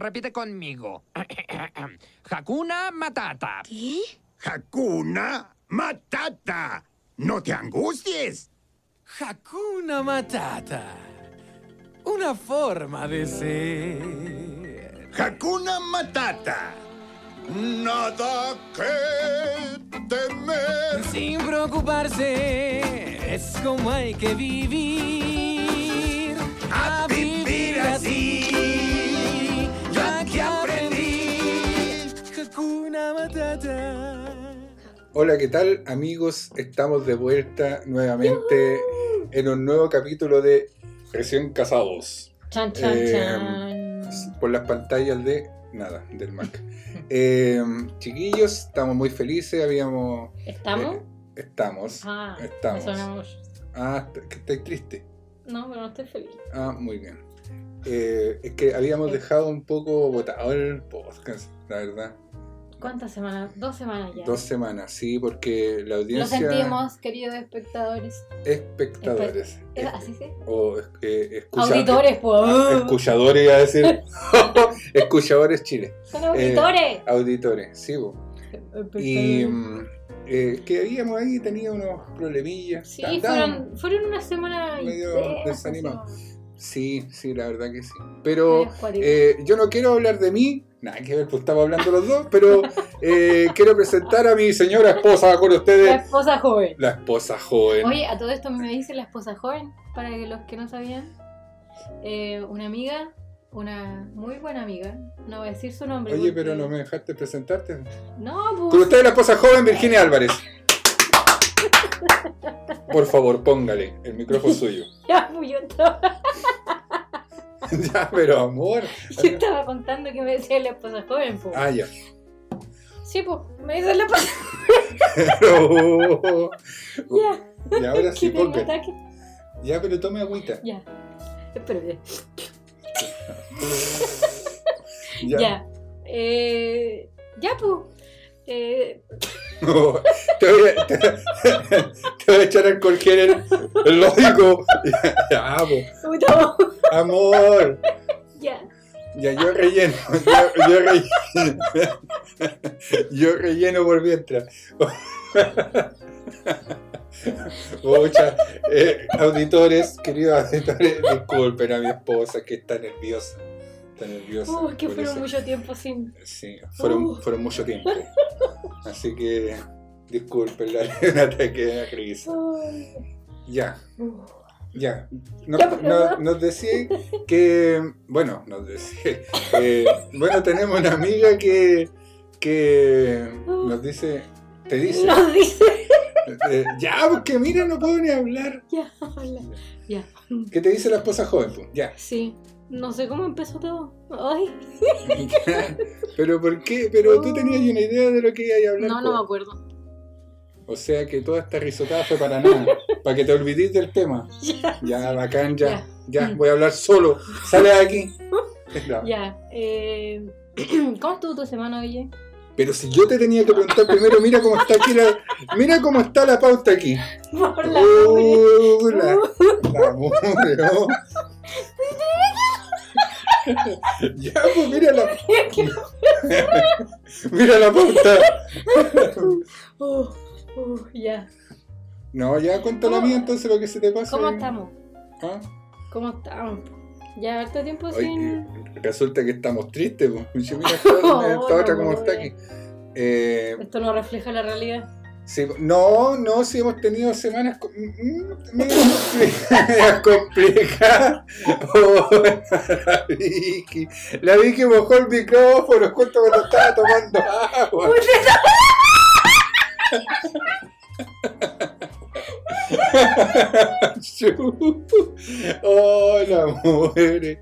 repite conmigo. Hakuna Matata. ¿Qué? Hakuna Matata. No te angusties. Hakuna Matata. Una forma de ser. Hakuna Matata. Nada que temer. Sin preocuparse, es como hay que vivir. Hola, ¿qué tal amigos? Estamos de vuelta nuevamente en un nuevo capítulo de Recién Casados. Chan, chan, Eh, chan. Por las pantallas de... Nada, del Mac. Eh, chiquillos, estamos muy felices, habíamos... ¿Estamos? eh, estamos. ah, estamos. Ah, que estáis triste. No, pero no estoy feliz. Ah, muy bien. Es que habíamos dejado un poco botado el podcast, la verdad. ¿Cuántas semanas? Dos semanas ya. Dos semanas, sí, porque la Lo audiencia... sentimos, queridos espectadores. Espectadores. ¿Es así sí? O eh, escucha- Auditores, pues. Escuchadores, iba a decir. Escuchadores Chile. Son auditores. Auditores, sí, bo. Y mm, eh, que habíamos ahí tenido unos problemillas. Sí, fueron, fueron una semana medio desanimados. Sí. Sí, la verdad que sí. Pero eh, yo no quiero hablar de mí, nada que ver, pues estamos hablando los dos, pero eh, quiero presentar a mi señora esposa con La ustedes. esposa joven. La esposa joven. Oye, a todo esto me dice la esposa joven, para que los que no sabían. Eh, una amiga, una muy buena amiga, no voy a decir su nombre. Oye, porque- pero no me dejaste presentarte. No, Con pues. usted la esposa joven Virginia Álvarez. Por favor, póngale. El micrófono suyo. Ya, pues yo estaba, ya, pero amor. yo estaba contando que me decía la esposa joven, pues. Ah, ya. Sí, pues, me dice la esposa Pero... Ya, Y ahora sí, que tengo póngale. ataque. Ya, pero tome agüita. Ya. Espérate. Ya. Ya. Eh, ya, pues. Eh, No, te, voy a, te, te voy a echar alcohol gel el lógico. Ya, puta, amor. ya. Ya, yo relleno. Yo, yo relleno. Yo relleno por mientras. Muchas auditores, queridos auditores, disculpen a mi esposa que está nerviosa. Está nerviosa. Uh, es que fueron eso. mucho tiempo sin. Sí, fueron, Uh. fueron mucho tiempo. Así que disculpen la un ataque de risa. Ay, Ya, uh. ya. Nos decía que. Bueno, nos decía. eh, bueno, tenemos una amiga que. que nos dice. Te dice. Nos dice. eh, ya, porque mira, no puedo ni hablar. Ya, habla. Ya. ¿Qué te dice la esposa joven? Pues? Ya. Sí. No sé cómo empezó todo. Ay. Pero ¿por qué? Pero tú tenías una idea de lo que iba a hablar. No, no me acuerdo. O sea que toda esta risotada fue para nada. para que te olvides del tema. Ya. Ya, bacán, ya. Ya. Ya, voy a hablar solo. Sale de aquí. No. Ya. Eh, ¿Cómo estuvo tu semana, oye? Pero si yo te tenía que preguntar primero, mira cómo está aquí la. Mira cómo está la pauta aquí. Por la Uh, la, la. Ya, pues mira la. mira la pauta. Uh, uh, ya. No, ya cuenta la mía entonces para que se te pase. ¿Cómo estamos? ¿Ah? ¿Cómo estamos? Ya harto tiempo Oye, sin. resulta que estamos tristes, pues. Mira esta, esta otra como está aquí. Eh, Esto no refleja la realidad. Sí, no, no, sí hemos tenido semanas co- mm, medio complicadas. complicadas. Oh, la Vicky. La Vicky mojó el micrófono justo cuando estaba tomando agua. oh, la muere.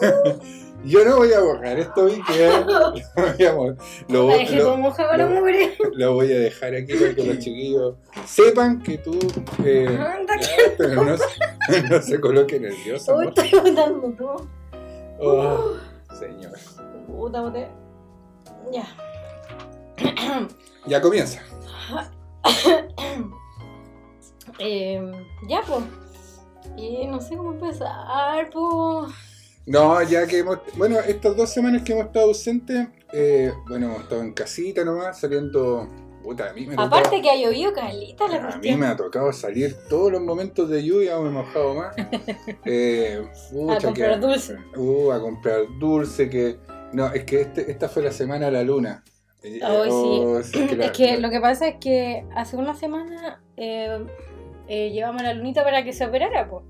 Yo no voy a borrar esto, Vicky. ¿eh? Lo voy a. Lo- voy a dejar aquí para que los chiquillos sepan que tú. eh, Anda, ya, pero no, se- no se coloque nervioso. Uy, estoy botando todo. Oh, señor. Puta, boté. Ya. Ya comienza. Eh, ya, pues. Y no sé cómo empezar, pues. No, ya que hemos. Bueno, estas dos semanas que hemos estado ausentes, eh, bueno, hemos estado en casita nomás, saliendo. Puta, a mí me Aparte que ha llovido calita la A mí cuestión. me ha tocado salir todos los momentos de lluvia, me he mojado más. Eh, pucha, A comprar que- dulce. Uh, a comprar dulce, que. No, es que este, esta fue la semana de la luna. Ay, oh, sí. es que la- Es que lo que pasa es que hace una semana eh, eh, llevamos a la lunita para que se operara, pues.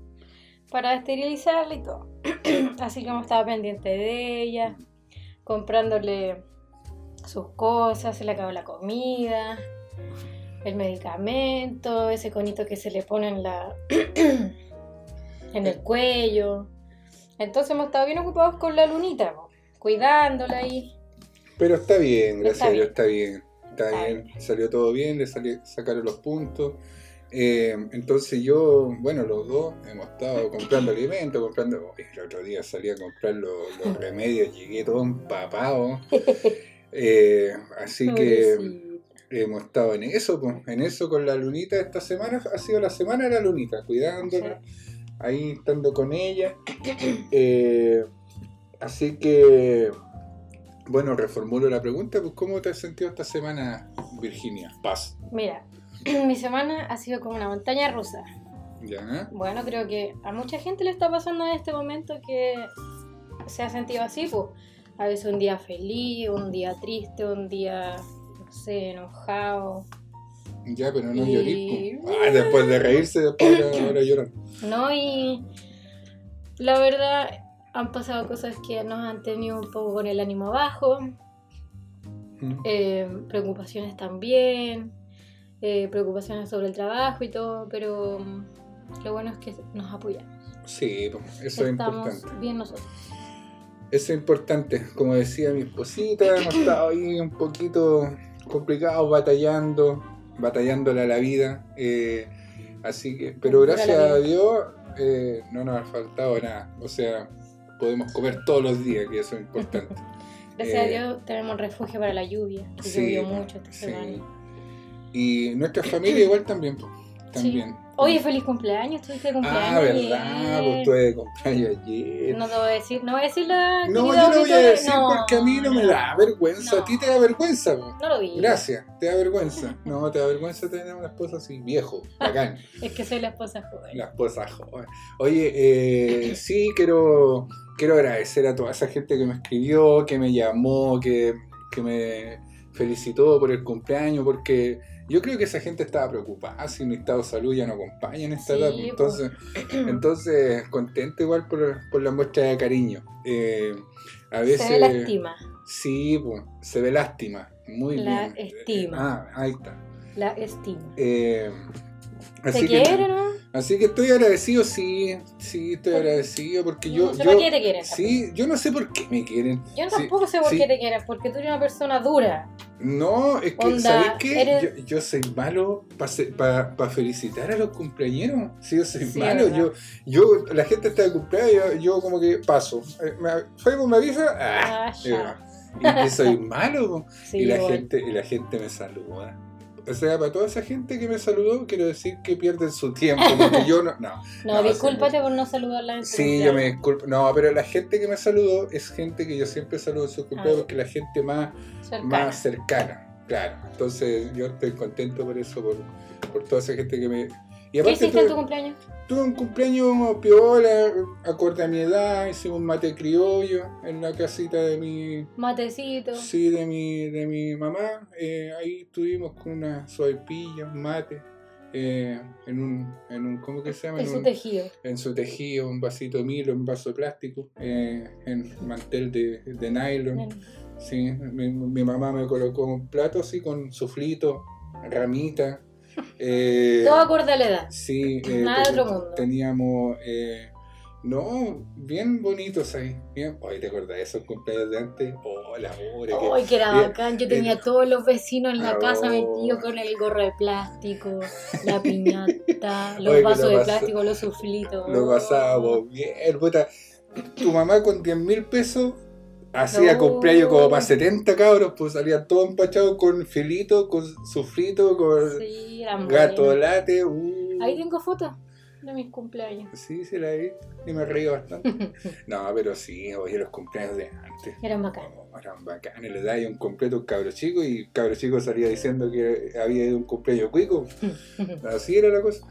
Para esterilizarla y todo. Así que hemos estado pendiente de ella, comprándole sus cosas, se le acabó la comida, el medicamento, ese conito que se le pone en la en el cuello. Entonces hemos estado bien ocupados con la lunita, cuidándola ahí. Pero está bien, gracias a Dios, está bien. Está bien, salió todo bien, le sali- sacaron los puntos. Eh, entonces yo, bueno, los dos hemos estado comprando alimentos, comprando... El otro día salí a comprar los, los remedios, llegué todo empapado. Eh, así que hemos estado en eso, pues, en eso con la lunita esta semana. Ha sido la semana de la lunita, cuidándola, ahí estando con ella. Eh, así que, bueno, reformulo la pregunta, pues ¿cómo te has sentido esta semana, Virginia? Paz. Mira, mi semana ha sido como una montaña rusa. ¿Ya? Bueno, creo que a mucha gente le está pasando en este momento que se ha sentido así, pues. A veces un día feliz, un día triste, un día, no sé, enojado. Ya, pero no Y- pues. Ah, después de reírse, después ahora, ahora lloran. ¿No? Y la verdad, han pasado cosas que nos han tenido un poco con el ánimo bajo. Mm. eh, preocupaciones también, eh, preocupaciones sobre el trabajo y todo, pero mm, lo bueno es que nos apoyamos. Sí, eso es Estamos importante. bien nosotros. Eso es importante. Como decía mi esposita, hemos estado ahí un poquito complicados, batallando, batallándole a la vida. eh, así que, pero gracias a. Dios eh, no nos ha faltado nada. O sea, podemos comer todos los días, que eso es importante. Gracias Eh, a Dios tenemos refugio para la lluvia, que sí, llovió mucho esta sí. semana. Y nuestra familia igual también, pues, también. Oye, feliz cumpleaños, tuviste cumpleaños. ah, verdad, pues tuve de cumpleaños ayer. No te voy a decir, no voy a decir la. No, yo no voy a decir porque a mí no me da vergüenza. No. A ti te da vergüenza. No lo vi. Gracias, te da vergüenza. No, te da vergüenza tener una esposa así, viejo, bacán. Es que soy la esposa joven. La esposa joven. Oye, eh, sí, quiero, quiero agradecer a toda esa gente que me escribió, que me llamó, que, que me felicitó por el cumpleaños, porque yo creo que esa gente estaba preocupada si mi estado de salud ya no acompaña en esta Sí, edad. Entonces, entonces, contento igual por, por la muestra de cariño. Eh, a veces. Se ve la estima. Sí, pues, se ve lástima. Muy La bien. estima. Ah, ahí está. La estima. Eh, ¿Te así que, quiere, no? Así que estoy agradecido, sí, sí, estoy agradecido porque yo, no sé yo por qué te quieren. sí, yo no sé por qué me quieren. Yo Sí, tampoco sé por sí. qué te quieren, porque tú eres una persona dura. No, es que, ¿sabes qué? eres- Yo, yo soy malo para felicitar a los cumpleañeros. Sí, yo soy Sí, malo. Yo, yo, la gente está de cumpleaños, yo, yo como que paso. Eh, me- Facebook me avisa, ah, Ah, ya. y que soy malo. Sí, y la gente y la gente me saluda. O sea, para toda esa gente que me saludó, quiero decir que pierden su tiempo, porque yo no... No, No, no, discúlpate por no saludarla en sí, yo me disculpo. No, pero la gente que me saludó es gente que yo siempre saludo en su cumpleaños, Ah. porque la gente más, Cercana. más cercana, claro. Entonces yo estoy contento por eso, por, por toda esa gente que me... Y ¿Qué hiciste en tu cumpleaños? Tuve un cumpleaños piola, acorde a mi edad, hicimos un mate criollo en la casita de mi, Matecito. Sí, de mi, de mi mamá. eh, ahí estuvimos con una sopaipilla, un mate, eh, en, un, en un, ¿cómo que se llama? En En, su un- tejido. en su tejido, un vasito de milo, un vaso de plástico, eh, en mantel de, de nylon. Sí, mi, mi mamá me colocó un plato así con suflito, ramita. Eh, Todo acorde a la edad. Sí, eh, Nada de otro mundo. Teníamos, eh, no, bien bonitos ahí. Bien. Oye, ¿te acordás de esos cumpleaños de antes? Oh, la hora Ay, que era bien, bacán. Yo tenía a todos los vecinos en la Oh. casa metidos con el gorro de plástico, la piñata, los Oye, vasos lo de plástico, los suflitos. Lo pasábamos bien, puta. Tu mamá con 10 mil pesos hacía No. cumpleaños como para 70 cabros, pues salía todo empachado con filito, con sufrito, con Sí, gato late. uh. Ahí tengo fotos. de mis cumpleaños. Sí, sí la vi y me reí bastante. No, pero sí, oye, los cumpleaños de antes. Eran bacanos. Oh, eran bacanes, le dais un completo un cabro chico y cabro chico salía diciendo que había ido un cumpleaños cuico. Así era la cosa.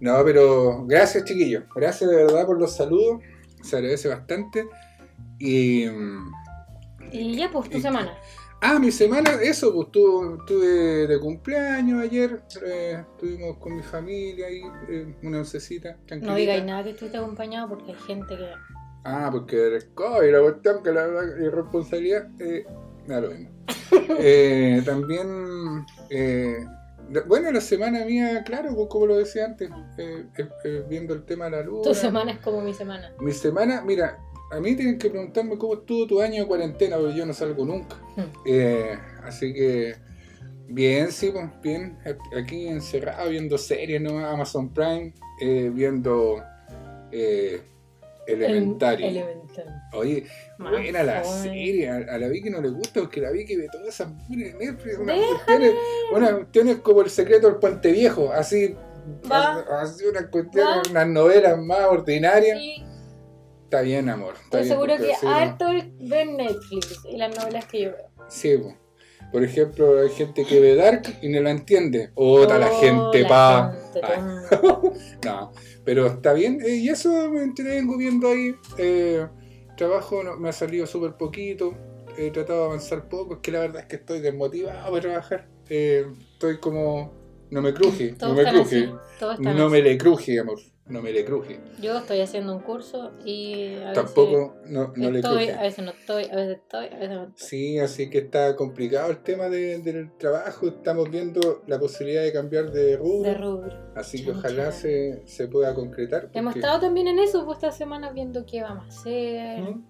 No, pero gracias chiquillos, gracias de verdad por los saludos, se agradece bastante. Y... Y ya, pues, tu Y- semana. Ah, mi semana, eso, pues tu- tuve de cumpleaños ayer, eh, estuvimos con mi familia ahí, eh, una oncecita, tranquilita. No digáis nada que estuviste acompañado porque hay gente que. Ah, porque el COVID, la cuestión que la, la irresponsabilidad, eh, lo mismo. Eh, también, eh, bueno, la semana mía, claro, pues, como lo decía antes, eh, viendo el tema de la luz. Tu semana es como mi semana. Mi semana, mira, a mí tienen que preguntarme cómo estuvo tu año de cuarentena, porque yo no salgo nunca. Hmm. Eh, así que, bien, sí, pues, bien. Aquí encerrado viendo series, ¿no? Amazon Prime, eh, viendo eh, Elementary. El- Elementary. Oye, buena la serie. A, a la Vicky no le gusta porque la Vicky ve todas esas mujeres Netflix. Unas cuestiones, unas cuestiones como el secreto del puente viejo. Así, así unas cuestiones, unas novelas más ordinarias. Sí, Está bien, amor. Está estoy bien, seguro que así harto ven Netflix y las novelas que yo veo. Sí, po. por ejemplo, hay gente que ve Dark y no la entiende. Otra la Oh, gente, la pa. gente, Ay. tonta. No, pero está bien. eh, y eso me entretengo viendo ahí. eh, trabajo no- me ha salido súper poquito. He tratado de avanzar poco. Es que la verdad es que estoy desmotivado para trabajar. Eh, estoy como. No me cruje. Todos no me cruje. No así. me le cruje, amor. No me le cruje. Yo estoy haciendo un curso y a Tampoco no, no veces le estoy, cruje. a veces no estoy, a veces estoy, a veces no estoy. Sí, así que está complicado el tema de- del trabajo. Estamos viendo la posibilidad de cambiar de rubro. De rubro. así que ojalá se, se pueda concretar. Hemos estado también en eso, pues esta semana viendo qué vamos a hacer, ¿Mm?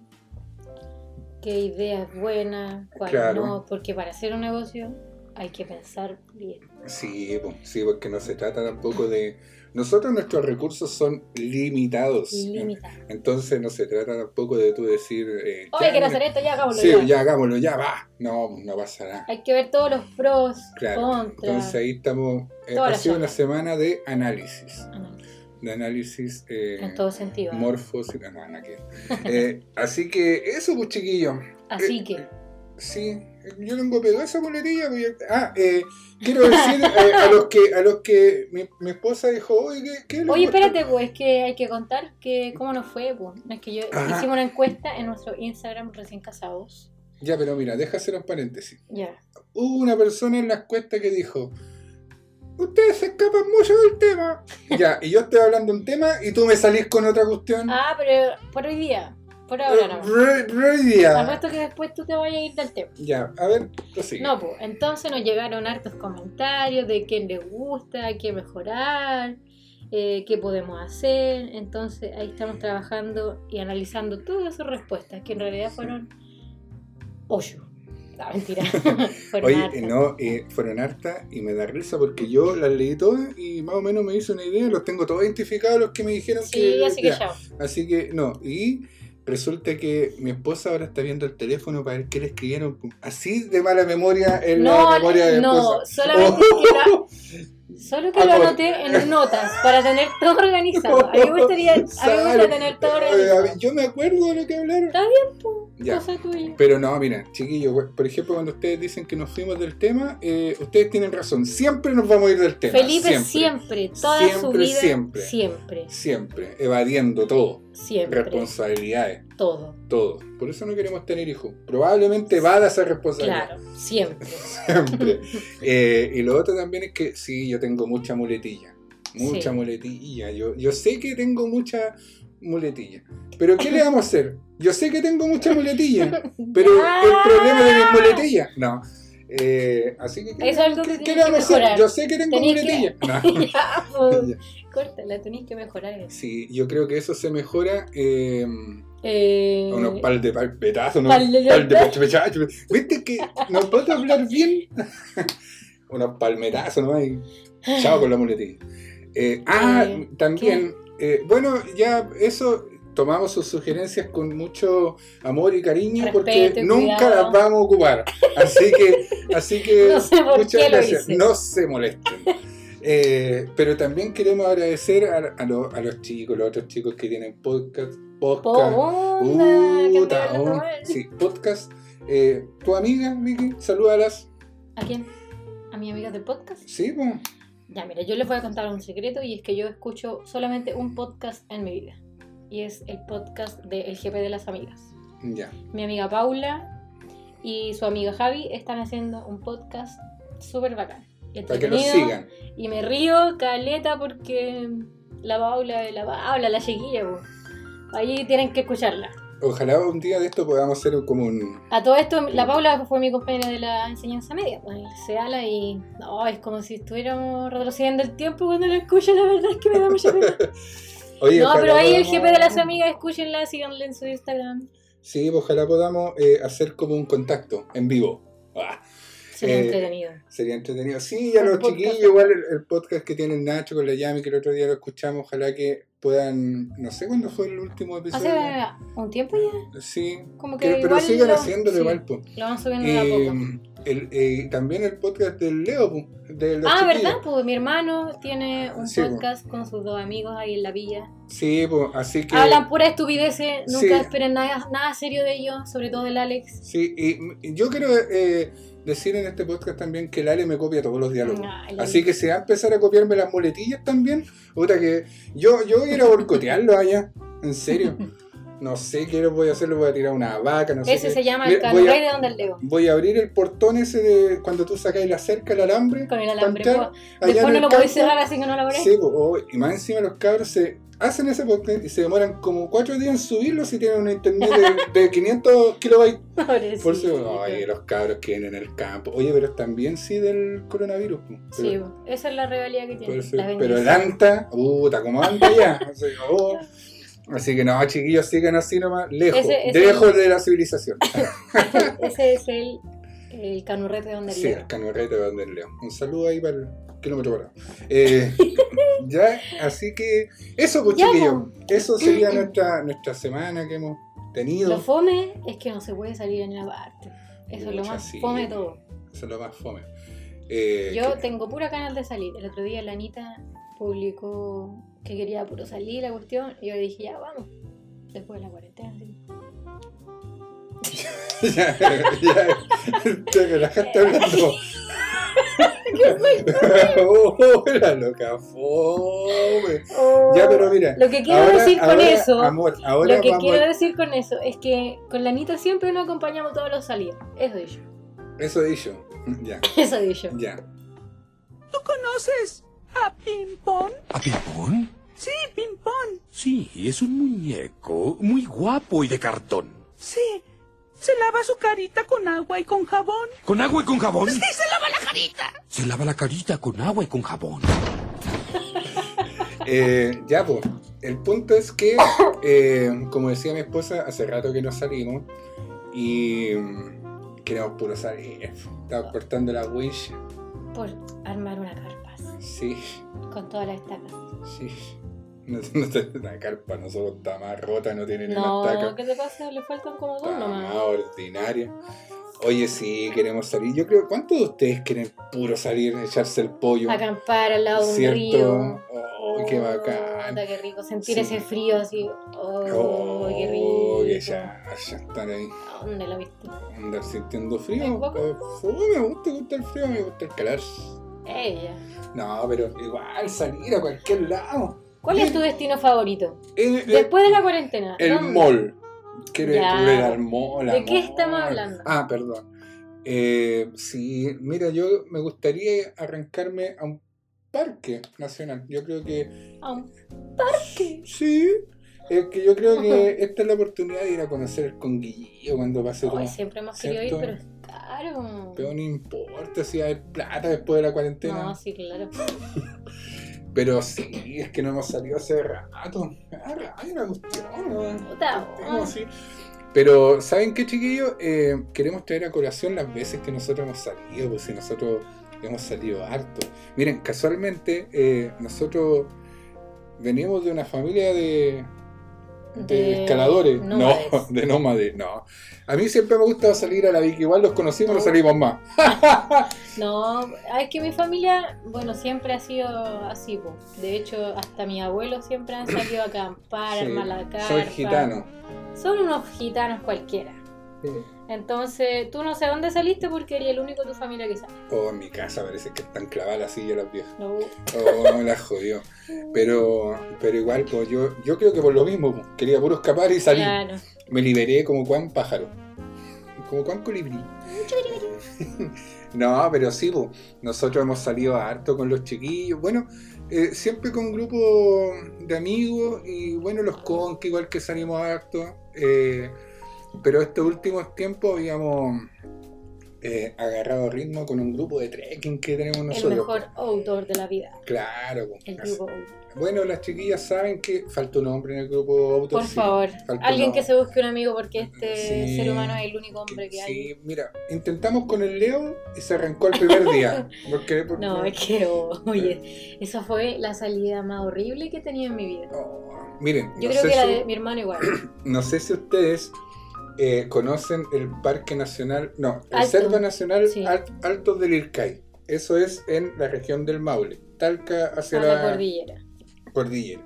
qué idea es buena, cuál Claro. no, porque para hacer un negocio hay que pensar bien. Sí, po, sí, porque no se trata tampoco de... Nosotros nuestros recursos son limitados. Limita. Entonces no se trata tampoco de tú decir... eh, Oye, quiero hacer esto, ya hagámoslo. Sí, ya. ya hagámoslo, ya va. No, no pasa nada. Hay que ver todos los pros, Claro. contras. Entonces ahí estamos... eh, ha sido una semana de análisis. No, De análisis... eh, en todo sentido. morfos y no, nada que- Eh, así que eso, pues chiquillos. Así que, Sí, yo tengo pegado esa muletilla. ya- Ah, eh, quiero decir eh, a los que a los que mi, mi esposa dijo, oye, ¿qué, qué oye, gusta?" espérate, pues, que hay que contar que cómo nos fue, pues. No es que yo Ajá. hicimos una encuesta en nuestro Instagram recién casados. Ya, pero mira, hacer un paréntesis. Ya. Hubo una persona en la encuesta que dijo, ustedes se escapan mucho del tema. Ya, y yo estoy hablando de un tema y tú me salís con otra cuestión. Ah, pero por hoy día. Por ahora no. Día. Apuesto que después tú te vayas a ir del tema. Ya, a ver, prosigue. No, pues, entonces nos llegaron hartos comentarios de qué les gusta, qué mejorar, eh, qué podemos hacer. Entonces ahí estamos trabajando y analizando todas sus respuestas, que en realidad fueron ocho. No, mentira. fueron Oye, hartas. eh, no, eh, fueron hartas y me da risa porque yo las leí todas y más o menos me hice una idea, los tengo todos identificados los que me dijeron Sí, que... así que ya. Así que no, y resulta que mi esposa ahora está viendo el teléfono para ver qué le escribieron. Así de mala memoria en No, la memoria de mi no, esposa. solamente Oh. que la- Solo que lo anoté en notas para tener todo organizado. A mí me gustaría, a mí me gusta tener todo Eh, organizado. yo me acuerdo de lo que hablaron. Está bien, po, Ya. cosa tuya. Pero no, mira, chiquillos, por ejemplo, cuando ustedes dicen que nos fuimos del tema, eh, ustedes tienen razón. Siempre nos vamos a ir del tema. Felipe siempre, toda su Siempre, vida, siempre. siempre, Siempre, evadiendo todo. siempre, Responsabilidades, todo. todo. Por eso no queremos tener hijos. Probablemente va a esa responsabilidad. Claro, siempre. Siempre. Eh, y lo otro también es que sí, yo tengo mucha muletilla. Mucha Sí. muletilla. Yo, yo sé que tengo mucha muletilla. Pero ¿qué le vamos a hacer? Yo sé que tengo mucha muletilla. Pero el problema de mis muletillas. No. Eh, así que ¿qué, es algo que qué- le que vamos a hacer? mejorar. Yo sé que tengo Tenés que- muletilla. No. ya, pues, córtala, tenés que mejorar eso. Sí, yo creo que eso se mejora. Eh, Eh, unos pal de palpetazos, unos Pal de- pal de. ¿Viste que no puedo hablar bien? unos palmetazos, ¿no? Y chao con la muletilla. Eh, ah, Eh, también, eh, bueno, ya eso, tomamos sus sugerencias con mucho amor y cariño porque y nunca las vamos a ocupar. Así que, así que No sé por muchas gracias. No se molesten. Eh, pero también queremos agradecer a, a lo- a los chicos, los otros chicos que tienen podcast. Podcast. Oh, mal. sí, podcast. Eh, tu amiga, Vicky, salúdalas. ¿A quién? ¿A mi amiga del podcast? Sí, pues. Ya, mira, yo les voy a contar un secreto y es que yo escucho solamente un podcast en mi vida. Y es el podcast de El GP de las Amigas. Ya. Mi amiga Paula y su amiga Javi están haciendo un podcast súper bacán. y Para que entretenido. sigan. Y me río caleta porque la Paula, la Paula, la chiquilla, po. Ahí tienen que escucharla. Ojalá un día de esto podamos hacer como un. A todo esto, la Paula fue mi compañera de la enseñanza media, pues, el CEALA, y no, es como si estuviéramos retrocediendo el tiempo cuando la escucho, la verdad es que me da mucha pena. Oye, no, pero ahí el GP de las amigas, escúchenla, síganle en su Instagram. Sí, ojalá podamos eh, hacer como un contacto en vivo. Ah, Sería Eh, entretenido. sería entretenido. Sí, Un los podcast. chiquillos, igual el, el podcast que tiene el Nacho con la Yami, que el otro día lo escuchamos, ojalá que puedan. No sé cuándo fue el último episodio. Hace un tiempo ya, Sí, como que que- pero igual sigan lo- haciéndolo sí, igual, pues. Lo van subiendo de a Eh, poco. el, eh, también el podcast del Leo, de Ah, chiquillos. ¿verdad? Pues mi hermano tiene un Sí, po. podcast con sus dos amigos ahí en la villa. Sí, pues, así que. Hablan pura estupideces, nunca Sí. esperen nada, nada serio de ellos, sobre todo del Alex. Sí, y yo quiero eh, decir en este podcast también que el Ale me copia todos los diálogos. Ay, la Así que si va a empezar a copiarme las muletillas también, que yo, yo voy a ir a boicotearlo allá, en serio. No sé qué voy a hacer, le voy a tirar una vaca, no sé. Ese qué. se llama el a, de donde el Leo. voy a abrir el portón ese de cuando tú sacáis la cerca, el alambre. Con el alambre. Después no lo podéis cerrar así que no lo abréis. Sí, oh, y más encima los cabros se hacen ese podcast y se demoran como cuatro días en subirlo si tienen una internet de, de 500 kilobytes. Pobrecito. Por eso, ay, los cabros que vienen en el campo. Oye, pero también sí del coronavirus. Pero, Sí, esa es la rivalidad que por tiene. eso- la pero el anta, puta, como anda ya. Sea, oh. Así que no, chiquillos, sigan así nomás, lejos, Ese- ese- lejos de la civilización. Ese es el, el canurrete de donde el Sí, el canurrete de donde el león. Un saludo ahí para el kilómetro parado. Eh, ya, así que eso, pues Ya, chiquillos. Eso sería nuestra, nuestra semana que hemos tenido. Lo fome es que no se puede salir en la parte. Eso es lo más sí. fome de todo. Eso es lo más fome. Eh, Yo que- tengo pura ganas de salir. El otro día la Anita publicó que quería puro salir la cuestión. Y yo le dije, ya vamos. Después de la cuarentena. Ya, ya, te relajaste hablando. oh, la loca fome. Ya, pero mira. Lo que quiero ahora- decir con ahora, eso, Amor, ahora lo que vamos quiero a- decir con eso es que con la Anita siempre nos acompañamos todos los salidos. Eso dicho. Eso dicho. Ya, Eso dicho. ya. ¿Tú conoces a Pimpón? ¿A Pimpón? Sí, Pimpón. Sí, es un muñeco muy guapo y de cartón. Sí. Se lava su carita con agua y con jabón. ¿Con agua y con jabón? Sí, se lava la carita. Se lava la carita con agua y con jabón. Eh, ya, pues. El punto es que, eh, como decía mi esposa, hace rato que no salimos y mm, queremos puro salir. Estamos cortando la wish. Por armar una carpa Sí, con todas las estacas. sí. La carpa no solo está más rota, no tiene ni No, una estaca. ¿qué te pasa? Le faltan como dos Está nomás. más ordinaria. Oye, sí, queremos salir. Yo creo, ¿cuántos de ustedes quieren puro salir, echarse el pollo? Acampar al lado de un ¿Cierto? río. Oh, qué bacán. Puta, qué rico. Sentir Sí. ese frío así. Oh, Oh, qué rico. que ya, ya están ahí. ¿A ¿Dónde lo viste? Andar sintiendo ¿Un frío. poco? Eh, me gusta, me gusta el frío, me gusta el calor. Ella. No, pero igual salir a cualquier lado. ¿Cuál es tu destino favorito? Después de la cuarentena. el ¿dónde? mall. Quiero ir al mall. ¿De qué estamos hablando? Ah, perdón. Eh, sí, mira, yo me gustaría arrancarme a un parque nacional. Yo creo que A un parque. sí. Es que yo creo que esta es la oportunidad de ir a conocer el Conguillío cuando pase todo. Ay, siempre hemos querido ir, pero es caro. Pero no importa si hay plata después de la cuarentena. No, sí, claro. Pero sí, es que no hemos salido hace rato. Ah, Hay una cuestión. ¿no? Sí. Pero, ¿saben qué, chiquillos? Eh, queremos traer a colación las veces que nosotros hemos salido, pues si nosotros hemos salido harto. Miren, casualmente, eh, nosotros venimos de una familia de, de, De escaladores. nómades. No, de nómades, no. A mí siempre me ha gustado salir a la Vicky, igual los conocimos, no Oh. salimos más. No, es que mi familia, bueno, siempre ha sido así, po. De hecho, hasta mis abuelos siempre han salido a acampar, Sí, armar la carpa. Soy gitano. Son unos gitanos cualquiera. Entonces, tú no sé dónde saliste porque eres el único de tu familia que sale. Oh, en mi casa parece que están clavadas las sillas las viejas. No. Oh, la jodió. Pero, pero igual, pues yo, yo creo que por lo mismo, pues, quería puro escapar y salir. Claro. Me liberé como cuán pájaro. Como cuán colibrí. no, pero sí, pues, nosotros hemos salido harto con los chiquillos. Bueno, eh, siempre con grupo de amigos y bueno, los con que igual que salimos harto. eh, pero estos últimos tiempos habíamos eh, agarrado ritmo con un grupo de trekking que tenemos El nosotros. mejor autor de la vida. Claro. El grupo Outdoor. Bueno, las chiquillas saben que falta un hombre en el grupo auto. Por favor, alguien que se busque un amigo porque este Sí. ser humano es el único hombre que hay. Sí, mira, intentamos con el Leo y se arrancó el primer día. Porque, porque- No, es que, oh, oye, esa fue la salida más horrible que he tenido en mi vida. Oh, miren, Yo no, creo que la si, de mi hermano igual. no sé si ustedes eh, conocen el Parque Nacional, no, Alto. Reserva Nacional Sí. Al- Altos del Ircay. Eso es en la región del Maule, Talca hacia A la, la cordillera. cordillera.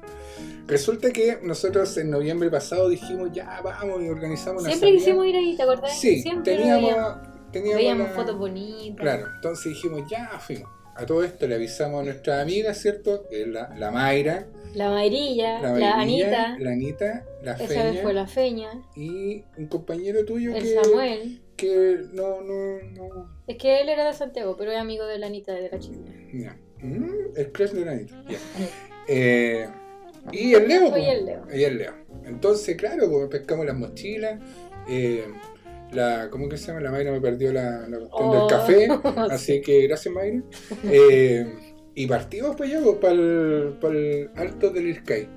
Resulta que nosotros en noviembre pasado dijimos ya vamos y organizamos una Siempre salida. quisimos ir ahí, ¿te acordás? Sí, Siempre teníamos, veíamos, teníamos veíamos la- fotos bonitas. Claro, entonces dijimos, ya fuimos. A todo esto le avisamos a nuestra amiga, ¿cierto? Que es la, la Mayra, La Mayrilla, la, Anita, la Anita, la esa Feña vez fue la Feña, y un compañero tuyo el que, Samuel. que no, no, no. Es que él era de Santiago, pero es amigo de la Anita de la Chile. ya. Mm, el crush de la Anita. ya. Eh, y el Leo. Po. el Leo. Y el Leo. Entonces, claro, pues pescamos las mochilas. eh, la, ¿Cómo que se llama? La Mayra me perdió la, la cuestión Oh. del café. Así que gracias, Mayra. Eh, y partimos para allá, pues, para el, Alto del Ircay.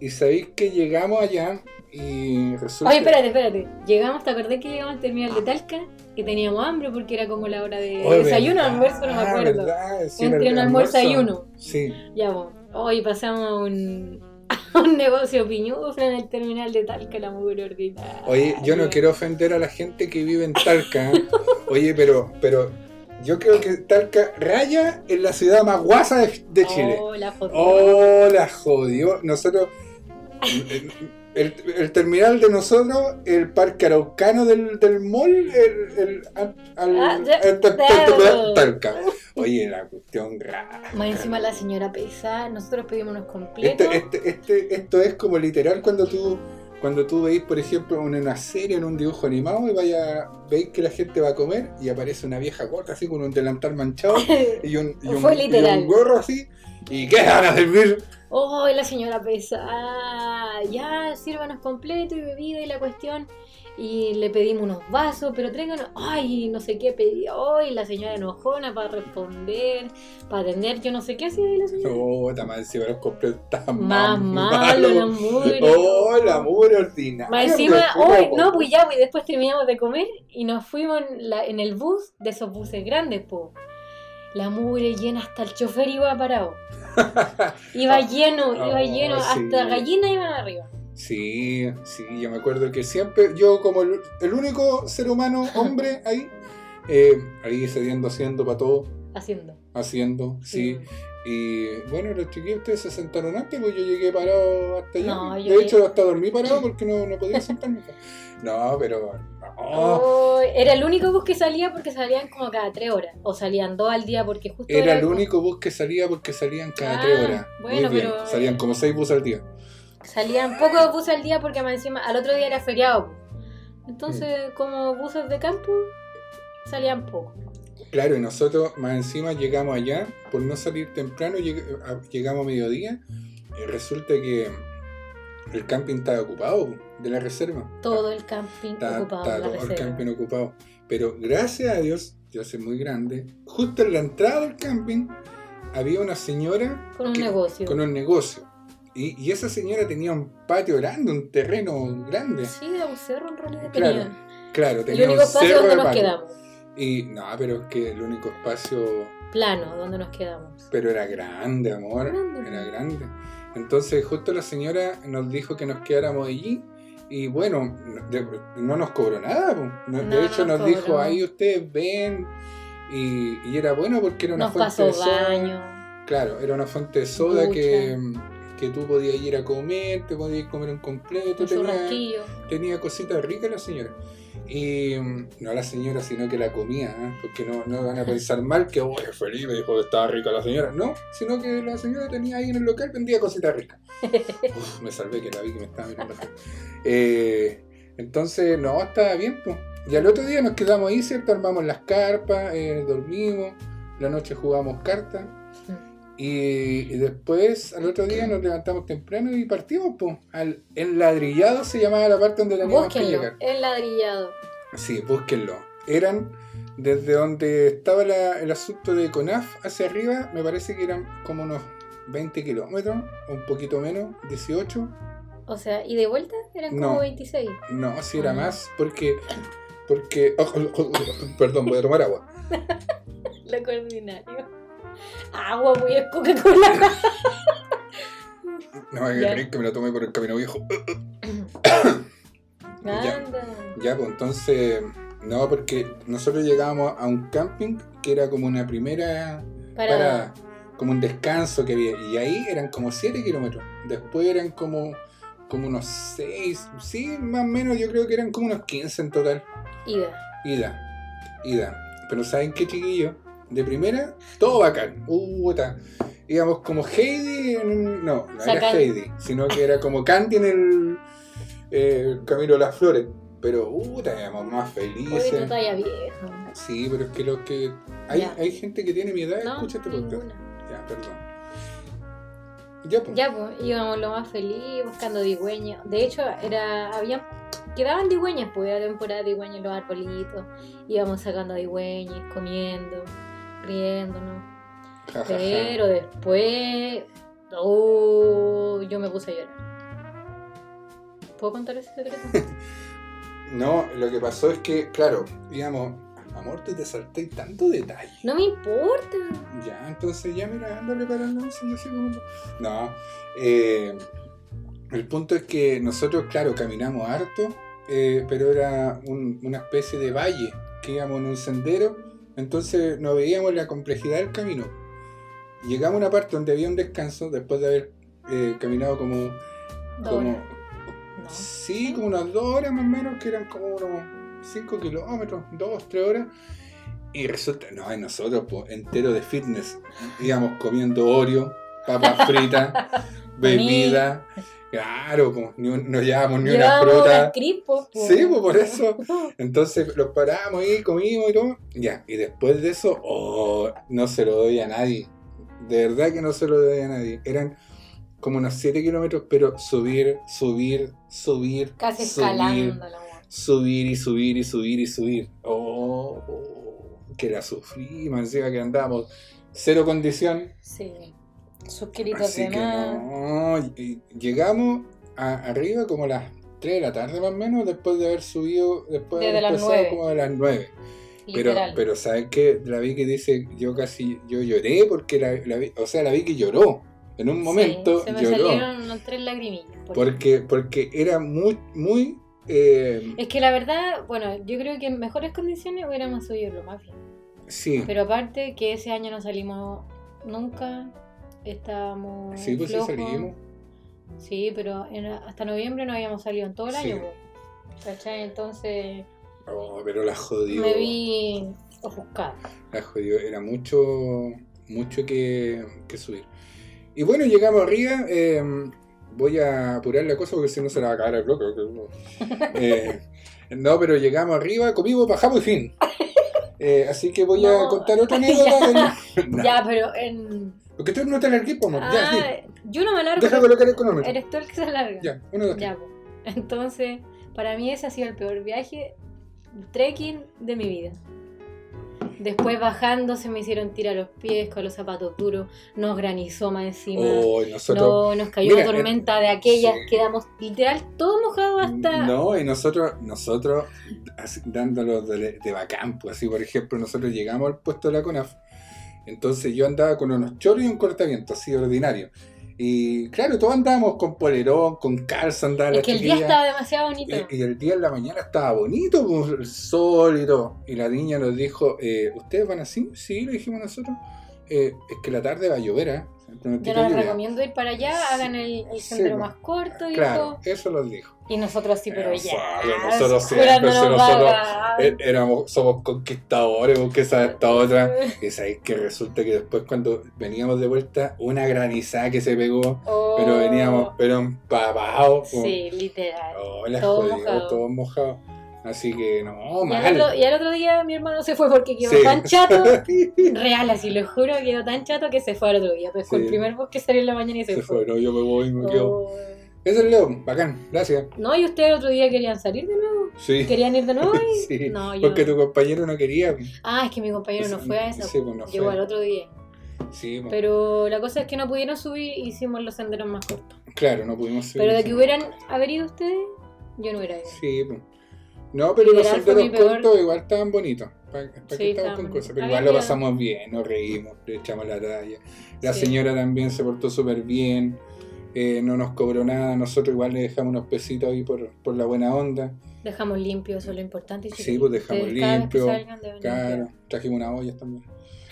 Y sabéis que llegamos allá y resulta. Oye, espérate, espérate. Llegamos, ¿te acordás que llegamos al terminal de Talca? Que teníamos hambre porque era como la hora de Oh, desayuno, verdad, almuerzo, no me acuerdo. verdad, sí, era Entre el un almuerzo y uno. Sí. Ya, vos. Hoy pasamos un, un negocio piñufla en el terminal de Talca, la mugre ordinaria. Oye, yo no quiero ofender a la gente que vive en Talca. ¿eh? Oye, pero, pero yo creo que Talca raya en la ciudad más guasa de, de Chile. Oh, la foto. Oh, la jodió. Nosotros. El, el terminal de nosotros, el parque araucano del, del mall, el, el, al- al- Ah. Talca. Oye, la cuestión rara. Más encima la señora pesa, nosotros pedimos unos completos. Este, este, este, esto es como literal cuando tú cuando tú veis, por ejemplo, en una serie, en un dibujo animado, y vaya, veis que la gente va a comer y aparece una vieja gorda así con un delantal manchado y un, y un, Fue y un gorro así. ¿Y qué van a servir? Oh, la señora pesa. Ah, ya, sírvanos completo y bebida y la cuestión. Y le pedimos unos vasos, pero tráiganos. Ay, no sé qué pedí. Ay, la señora enojona para responder, para atender. Yo no sé qué hacía ahí la señora. Oh, está mal, si los completos estaban Más malo, la mugre. Oh, la mugre ordinaria. Más encima, ¿cómo? no, pues ya, pues después terminamos de comer y nos fuimos en, la- en el bus de esos buses grandes, po. La mugre llena hasta el chofer iba parado. Iba lleno, iba Oh, lleno, sí. hasta gallinas iban arriba. Sí, sí, yo me acuerdo que siempre, yo como el, el único ser humano, hombre, ahí, eh, ahí cediendo, haciendo para todo, Haciendo. haciendo, sí. Mm. Y bueno, los chiquillos ustedes se sentaron antes, pues yo llegué parado hasta allá. No, de llegué- hecho, hasta dormí parado porque no, no podía sentarme. No, pero. No. Oh, era el único bus que salía porque salían como cada tres horas. O salían dos al día porque justo Era el como- único bus que salía porque salían cada Ah, tres horas. bueno, Muy bien. pero- Salían como seis buses al día. Salían pocos buses al día porque más encima al otro día era feriado. Entonces, Mm. como buses de campo, salían pocos. Claro, y nosotros más encima llegamos allá, por no salir temprano, lleg- llegamos a mediodía y resulta que el camping estaba ocupado de la reserva. Todo el camping Está, ocupado. está en la todo el camping ocupado. Pero gracias a Dios, Dios es muy grande, justo en la entrada del camping había una señora Con un que- negocio. con un negocio. Y, y esa señora tenía un patio grande, un terreno grande. Sí, era un cerro en realidad. Claro, tenía. Claro, El tenía único un cerro donde de nos patio. quedamos. Y no, pero es que el único espacio Plano, donde nos quedamos. Pero era grande, amor. Grande. Era grande. Entonces justo la señora nos dijo que nos quedáramos allí y bueno, de- no nos cobró nada. No- de hecho nos nos dijo, ahí ustedes ven y, y era bueno porque era una Nos fuente pasó de soda. baño. Claro, era una fuente de soda que, que tú podías ir a comer, te podías comer un completo, Un tenía, tenía cositas ricas la señora. Y mm, no la señora, sino que la comía, ¿eh? porque no, no van a pensar mal que, feliz me dijo que estaba rica la señora. No, sino que la señora tenía ahí en el local, vendía cositas ricas. Uf, me salvé que la vi que me estaba mirando. Eh, entonces, no, estaba bien, pues. Y al otro día nos quedamos ahí, ¿cierto? Armamos las carpas, eh, dormimos, la noche jugamos cartas. Y, y después, al otro día, nos levantamos temprano y partimos, pues. Al enladrillado se llamaba la parte donde teníamos que llegar. el ladrillado. Sí, búsquenlo. Eran desde donde estaba la- el asunto de CONAF hacia arriba, me parece que eran como unos 20 kilómetros, un poquito menos, 18. O sea, ¿y de vuelta? Eran como No. 26. No, si era Ah. más, porque. porque oh, oh, oh, oh, perdón, voy a tomar agua. Lo coordinario. Agua, voy a Coca-Cola. No me Ya. creer que me la tomé por el camino viejo. Ya. Ya, pues entonces. No, porque nosotros llegábamos a un camping que era como una primera Para. para como un descanso que había. Y ahí eran como 7 kilómetros. Después eran como, como unos 6. Sí, más o menos yo creo que eran como unos 15 en total. Ida. Ida. Ida. Pero ¿saben qué, chiquillo? De primera, todo bacán. Uh, ta. Íbamos como Heidi en No, no era Heidi, sino que era como Candy en el eh, Camino de las Flores. Pero, uh, íbamos más Oye, felices. talla vieja. Sí, pero es que los que. Hay, hay gente que tiene mi edad, No, escucha este podcast. Ya, perdón. Ya, pues. Ya, pues, íbamos lo más feliz buscando digüeñas. De hecho, era, había, quedaban digüeñas, pues era temporada de digüeñas en los arbolitos. Íbamos sacando digüeñas, comiendo, riéndonos. Ja, ja, ja. Pero después, oh, yo me puse a llorar. ¿Puedo contar ese secreto? No, lo que pasó es que, claro, digamos, amor, tú te salté tanto detalle. No me importa. Ya, entonces ya mira, así como. No, eh, el punto es que nosotros, claro, caminamos harto, eh, pero era un- una especie de valle, que íbamos en un sendero, entonces no veíamos la complejidad del camino. Llegamos a una parte donde había un descanso después de haber eh, caminado como. Dos como. No. Sí, como unas dos horas más o menos, que eran como unos 5 kilómetros, 2, 3 horas. Y resulta, no, y nosotros, pues, entero de fitness, íbamos comiendo Oreo, papas fritas, bebida. Claro, pues, ni un- no llevábamos ni una Llevábamos fruta. las crispos, po. Sí, pues por eso. Entonces los paramos ahí, comimos y todo. Ya, y después de eso, oh, no se lo doy a nadie. De verdad que no se lo doy a nadie. Eran como unos 7 kilómetros, pero subir, subir, subir, Casi subir, escalando la weá. subir y subir y subir y subir. Oh, oh, que la sufrí, encima que andábamos cero condición. Sí. Sus kilitos Así de que más. no, llegamos a- arriba como a las 3 de la tarde más o menos, después de haber subido, después de haber las pasado nueve. como a las 9. Pero, pero ¿sabes qué? La vi que dice, yo casi, yo lloré porque la, la vi, o sea, la vi que lloró. En un momento Sí, se me lloró. salieron unas tres lagrimillas. por Porque, porque era muy, muy... eh, Es que la verdad, bueno, yo creo que en mejores condiciones hubiéramos subido lo más bien. sí, Pero aparte que ese año no salimos nunca, estábamos. sí, pues sí salimos. Sí, pero en- hasta noviembre no habíamos salido en todo el Sí. año. po. ¿Cachai? Entonces Oh, pero la jodió. me vi ofuscada. La jodió, era mucho, mucho que, que subir. Y bueno, llegamos arriba. eh, voy a apurar la cosa porque si no se la va a acabar el bloque. Eh, no, pero llegamos arriba, comimos, bajamos y fin. Eh, así que voy a No. contar otra anécdota. No, Ya, pero en. Porque tú no te alargues, pues, amor. Ya, sí. Ah, yo no me alargo. Deja colocar el cronómetro. Eres tú el que se alarga. Ya, uno, dos. Ya, po. Entonces, para mí ese ha sido el peor viaje, trekking de mi vida. Después bajando se me hicieron tirar los pies con los zapatos duros, nos granizó más encima. Oh, nosotros. no, nos cayó Mira, una tormenta de aquellas, sí. quedamos literal todos mojados hasta... No, y nosotros, nosotros así, dándolo de, de bacán, pues así, por ejemplo, nosotros llegamos al puesto de la CONAF, entonces yo andaba con unos chorros y un cortaviento, así ordinario. Y claro, todos andábamos con polerón, con calza, andaban Es que el día estaba demasiado bonito. Y, y el día en la mañana estaba bonito, pues, el sol y todo. Y la niña nos dijo, eh, ¿ustedes van así? Sí, le dijimos nosotros. "Eh, es que la tarde va a llover, ¿eh? Yo les lluvia". recomiendo ir para allá, hagan el, el sendero más corto y Claro, todo. eso los dijo. Y nosotros sí, pero Nosotros- ya. nosotros jurando siempre, nos nosotros-. Eh, Éramos, somos conquistadores, porque esa esta otra. Y sabéis que resulta que después cuando veníamos de vuelta, una granizada que se pegó, Oh, pero veníamos, pero empapados. Sí, literal. Oh, Todo jodió, mojado. Así que no, y, al mal. otro, y al otro día mi hermano se fue porque quedó Sí. tan chato. Real, así lo juro, quedó tan chato que se fue al otro día. Pues fue el primer bus que salió en la mañana y se, Se fue. fue, no, yo me voy, me quedo. Oh. Ese es Leo, bacán, gracias. No, y ustedes el otro día querían salir de nuevo. Sí. ¿Querían ir de nuevo? Sí, No, yo. Porque tu compañero no quería. Ah, es que mi compañero no fue a esa. Sí, pues no Llegó fue. al otro día. Sí, pues, Pero la cosa es que no pudieron subir y hicimos los senderos más cortos. claro, no pudimos subir. Pero de que hubieran haber ido ustedes, yo no hubiera ido. Sí, pues. No, pero los peor- cortos igual estaban bonitos. ¿Para Sí, que con cosas? Pero igual lo pasamos bien, nos reímos, le echamos la talla. La Sí. señora también se portó súper bien, eh, no nos cobró nada. Nosotros igual le dejamos unos pesitos ahí por, por la buena onda. Dejamos limpio, eso es lo importante. Sí, pues dejamos limpio, Claro, trajimos una olla también.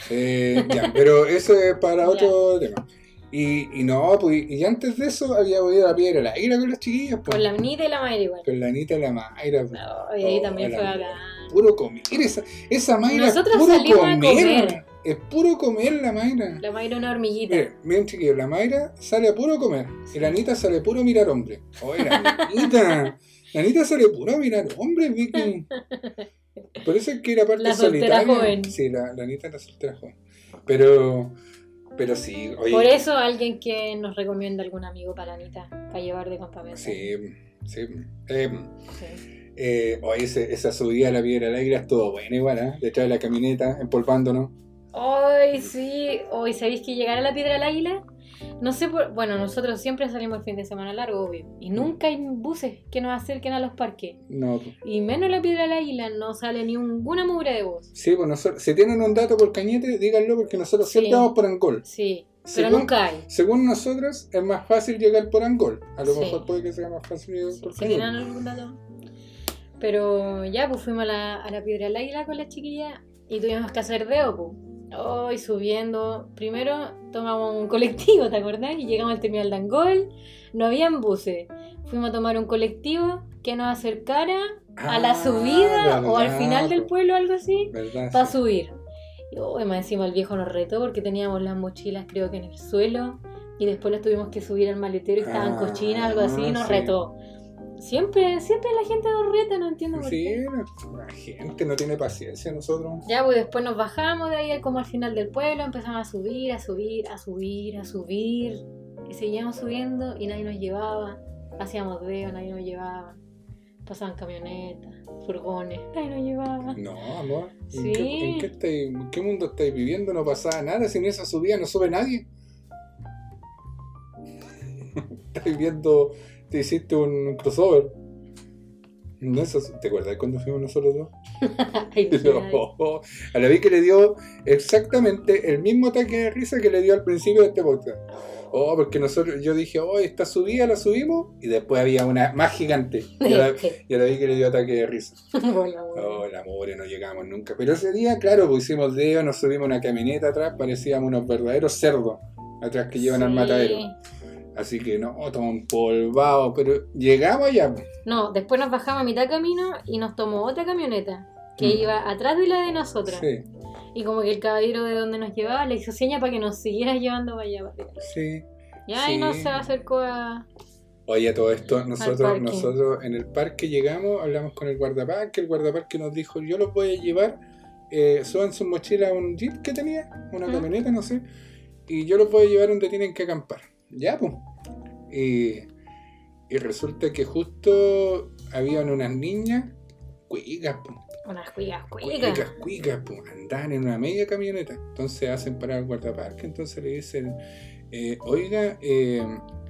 Eh, ya, pero eso es para otro tema. Y, y no, pues, y antes de eso había ido a la piedra la ira con las chiquillas, pues, Con la Anita y la Mayra igual. con la Anita y la Mayra. pues. No, y ahí Oh, también fue bacán. Puro comer, esa, esa Mayra Nosotros es puro salimos a comer. comer. Es puro comer la Mayra. La Mayra una hormiguita. Miren, miren chiquillos, la Mayra sale a puro comer y la Anita sale a puro mirar hombre. Oye, la Anita, la Anita sale a puro mirar hombre, Vicky. Por eso es que era parte La solitaria. joven. Sí, la, la Anita es la soltera joven. Pero, pero sí, oye. Por eso alguien que nos recomienda algún amigo para Anita, para llevar de campamento. Sí, sí. Eh, Sí. eh, oye, ese- esa subida a la piedra del aire estuvo buena igual, ¿eh? Detrás de la camioneta, empolvándonos. Hoy sí, hoy sabéis que llegar a la Piedra del Águila, no sé por, bueno, nosotros siempre salimos el fin de semana largo, obvio, y nunca hay buses que nos acerquen a los parques. No. Y menos la Piedra del Águila, no sale ni ninguna mugre de bus. sí, pues nosotros, si tienen un dato por cañete, díganlo porque nosotros Sí. siempre vamos por Angol. Sí, pero Según- nunca hay. Según nosotros, es más fácil llegar por Angol. A lo Sí. mejor puede que sea más fácil llegar Sí, por si tienen algún dato. Pero ya, pues fuimos a la, a la Piedra del Águila con las chiquillas y tuvimos que hacer deo, pues. Hoy subiendo, primero tomamos un colectivo, ¿te acordás? Y llegamos al terminal de Angol, no habían buses. Fuimos a tomar un colectivo que nos acercara a la Ah, subida o al final del pueblo, algo así, ¿Verdad? para Sí. subir. Y hoy más encima el viejo nos retó porque teníamos las mochilas creo que en el suelo y después las tuvimos que subir al maletero y estaban Ah, cochinas, algo así, y nos sí. retó. Siempre, siempre la gente nos reta, no entiendo por Sí, qué. la gente no tiene paciencia, nosotros. Ya, pues después nos bajamos de ahí como al final del pueblo, empezamos a subir, a subir, a subir, a subir. Y seguíamos subiendo y nadie nos llevaba. Hacíamos dedo, nadie nos llevaba. Pasaban camionetas, furgones, nadie nos llevaba. No, amor. ¿En, Sí. qué, en qué estáis- en qué mundo estáis viviendo? No pasaba nada. Si en esa subida no sube nadie. estáis viendo. Te hiciste un crossover. No, eso- ¿Te acuerdas cuando fuimos nosotros dos? Ay, literal. No. A la vez que le dio exactamente el mismo ataque de risa que le dio al principio de este podcast. Oh, porque nosotros, yo dije, oh, esta subida la subimos, y después había una más gigante. Y a la, y a la vez que le dio ataque de risa. Oh, la pobre, no llegamos nunca. Pero ese día, claro, hicimos dedo, nos subimos una camioneta atrás, parecíamos unos verdaderos cerdos atrás que llevan al matadero. Así que no, todo empolvado, pero llegamos allá. No, después nos bajamos a mitad camino y nos tomó otra camioneta que Mm. iba atrás de la de nosotras. Sí, Y como que el caballero de donde nos llevaba le hizo seña para que nos siguiera llevando para allá. sí. Y ahí Sí. nos se acercó a... Oye, todo esto, nosotros, nosotros en el parque llegamos, hablamos con el guardaparque, el guardaparque nos dijo, yo los voy a llevar, eh, suban su mochila a un jeep que tenía, una ¿Mm? camioneta, no sé, y yo los voy a llevar donde tienen que acampar. Ya, pues. Y, y resulta que justo habían unas niñas, cuicas. Unas. Cuicas, cuicas, pues, andaban en una media camioneta. Entonces hacen parar al guardaparque, entonces le dicen, eh, oiga, eh,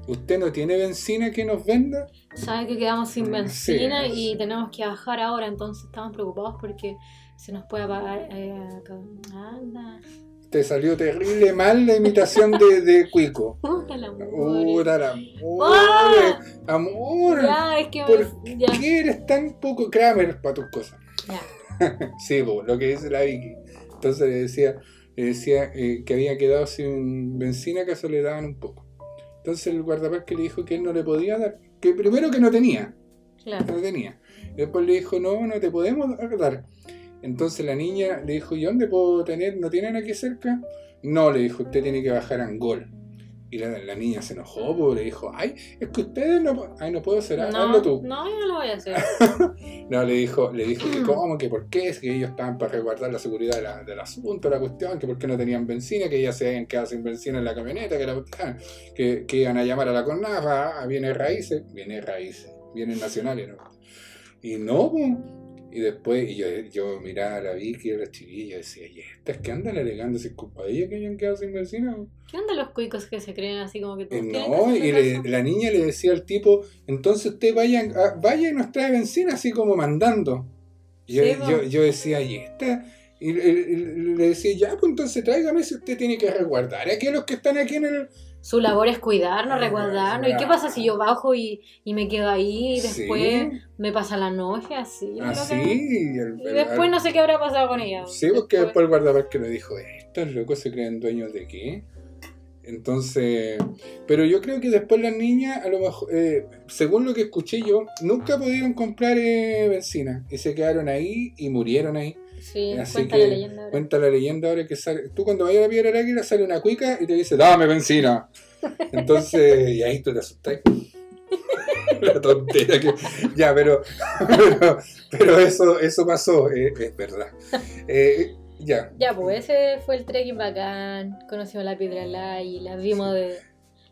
¿usted no tiene benzina que nos venda? Sabe que quedamos sin Mm, benzina sí. y tenemos que bajar ahora, entonces estamos preocupados porque se nos puede apagar... Eh, anda. Te salió terrible mal la imitación de, de Cuico. Puta la. ¡Ah! Amor. Ya, es que ¿Por ya. qué eres tan poco Kramer para tus cosas? Ya. Sí, po, lo que dice la Vicky. Entonces le decía, le decía eh, que había quedado sin benzina, que eso le daban un poco. Entonces el guardaparque le dijo que él no le podía dar, que primero que no tenía, Claro. no tenía. Después le dijo, no, no te podemos dar. Entonces la niña le dijo, ¿y dónde puedo tener? ¿No tienen aquí cerca? No, le dijo, usted tiene que bajar a Angol. Y la, la niña se enojó, porque le dijo, ay, es que ustedes no... Ay, no puedo hacer, hazlo No, tú. no, yo no lo voy a hacer. No, le dijo, le dijo que cómo, que por qué, es que ellos estaban para resguardar la seguridad de la- del asunto, la cuestión, que por qué no tenían benzina, que ellas se habían quedado sin benzina en la camioneta, que, la, que, que iban a llamar a la CONAFA, a Bienes Raíces, Bienes Raíces, Bienes Nacionales, ¿no? Y no, po. Y después y yo, yo miraba a la Vicky y a la chiquilla y decía, ¿y estas que andan alegando si es culpa de ellas que hayan quedado sin po?". ¿Qué onda los cuicos que se creen así como que Eh, no, y le- la niña le decía al tipo, entonces usted vaya, ah, vaya y nos trae benzina, así como mandando. Y yo, Sí, yo, yo decía, ¿y esta? Y le decía, ya, pues entonces tráigame si usted tiene que resguardar. Aquí a los que están aquí en el... Su labor es cuidarnos, Ah, resguardarnos. ¿Y qué pasa si yo bajo y, y me quedo ahí y Sí. después me pasa la noche así? Así. que- Y, el- Y el- después no sé qué habrá pasado con ella. Sí, porque después el guardaparque le dijo, ¿estos locos se creen dueños de qué? Entonces, pero yo creo que después las niñas, a lo mejor, eh, según lo que escuché yo, nunca pudieron comprar eh, benzina y se quedaron ahí y murieron ahí. Sí, Así cuenta que la leyenda. ahora. Cuenta la leyenda ahora que sale. Tú cuando vayas a la piedra del águila sale una cuica y te dice, dame benzina. Entonces, y ahí tú te asustas. la tontera que. Ya, pero. Pero, pero eso, eso pasó, eh, es verdad. Eh, ya. Ya, pues ese fue el trekking bacán. Conocimos la Piedra del Águila, vimos de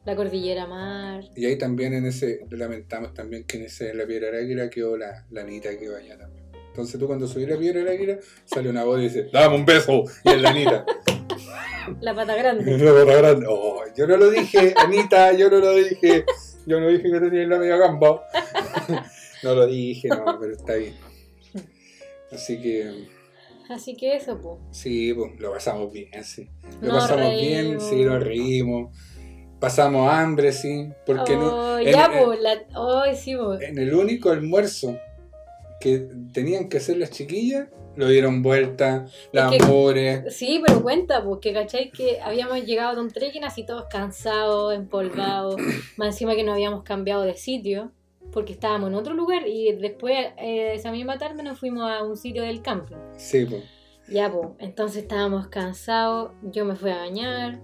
la Cordillera Mar. Y ahí también en ese, lamentamos también que en ese en la piedra águila quedó la, la Anita que vaya también. Entonces tú cuando subís la piedra del águila, sale una voz y dice, dame un beso, y es la Anita. La pata grande. Una pata grande. Oh, yo no lo dije, Anita, yo no lo dije. Yo no dije que tenía la media gamba. no lo dije, no, pero está bien. Así que, Así que eso, pues. sí, pues, lo pasamos bien, sí. Lo Nos pasamos bien, sí, nos reímos. Pasamos hambre, sí. Porque no, Oh, ya, pues. La... Oh, sí, en el único almuerzo que tenían que hacer las chiquillas, lo dieron vuelta, las que- amores. Sí, pero cuenta, pues, que cachai que habíamos llegado de un trekking así todos cansados, empolvados, más encima que no habíamos cambiado de sitio, porque estábamos en otro lugar y después eh, esa misma tarde nos fuimos a un sitio del camping. Sí, pues. Ya, pues, entonces estábamos cansados, yo me fui a bañar,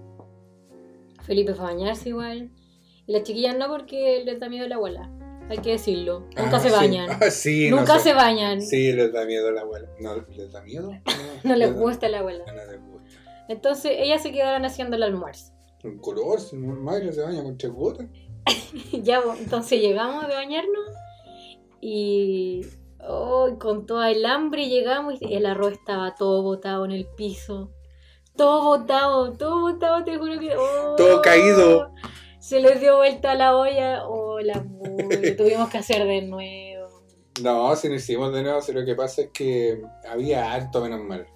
Felipe fue a bañarse igual, y las chiquillas no porque les da miedo la abuela, hay que decirlo, nunca Ah, se sí. bañan, Ah, sí, nunca no se bañan, Sí, les da miedo la abuela. ¿No les da miedo? no les da- gusta la abuela. No les gusta. Entonces ellas se quedaron haciendo el almuerzo. Un color, si no madre se baña con tres gotas. ya, entonces llegamos de bañarnos y oh, con toda el hambre llegamos y el arroz estaba todo botado en el piso. Todo botado, todo botado, te juro que... oh, Todo caído. Se les dio vuelta la olla. Oh, la tuvimos que hacer de nuevo. No, si no hicimos de nuevo, si lo que pasa es que había harto menos mal.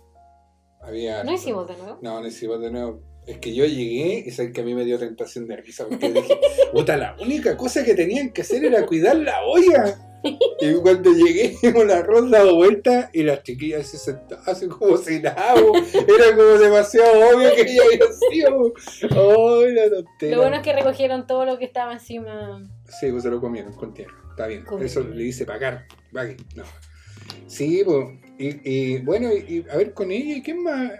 Había ¿No hicimos de nuevo? No, no hicimos de nuevo. Es que yo llegué y sabes que a mí me dio tentación de risa porque dije, puta, la única cosa que tenían que hacer era cuidar la olla. Y cuando llegué, vimos el arroz dado vuelta y las chiquillas se sentaban así como si nada. Era como demasiado obvio que ella había sido. ¡Ay, la tontera! Lo bueno es que recogieron todo lo que estaba encima. Sí, pues se lo comieron con tierra. Está bien. Eso le dice pagar. Pague. No. Sí, pues. Y, y bueno, y, a ver con ella, ¿y quién más?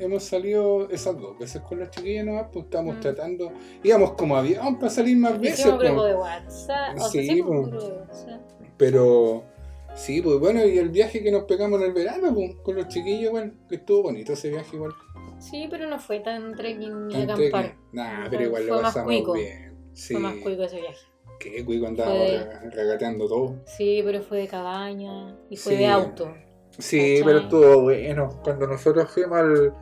Hemos salido esas dos veces con las chiquillas nomás, pues estamos Mm. tratando. Íbamos como avión para salir más veces. Hicimos grupo pues. de WhatsApp. O sea, Sí, sí, po. grupo de WhatsApp. Pero. Sí, pues bueno, y el viaje que nos pegamos en el verano, pues, con los chiquillos, igual, que estuvo bonito ese viaje igual. Sí, pero no fue tan trekking ni Tan acampar. trekking. Nah, pero igual lo pasamos cuico. bien. Sí. Fue más cuico ese viaje. Que cuico andábamos regateando todo. Sí, pero fue de cabaña y fue Sí. de auto. Sí, ¿Cachai? pero estuvo bueno. Cuando nosotros fuimos al,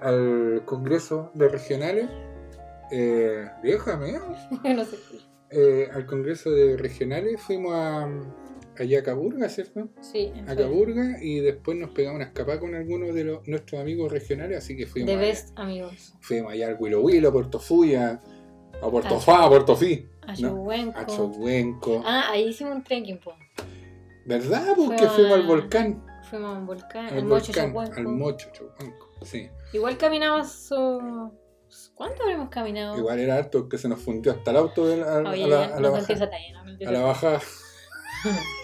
al congreso de regionales, eh, déjame, no sé. eh, al congreso de regionales fuimos a, a Yacaburga, ¿cierto? Sí, en A. Caburga y después nos pegamos una escapada con algunos de los, nuestros amigos regionales, así que fuimos, allá, best amigos. fuimos allá al Huilo Huilo, a Puerto Fuya, a Puerto Ah, Fa, a Puerto Fi, A No, Chohuenco. a Chohuenco. Ah, ahí hicimos un trekking, po. ¿Verdad? Porque Fuimos fuimos al a- volcán. Fuimos a un volcán, Al al Mocho volcán, Chohuenco. al Mocho Chohuenco, sí. Igual caminamos. ¿Cuánto habremos caminado? Igual era harto que se nos fundió hasta el auto de la- a, Oye, a la, a no no A talla.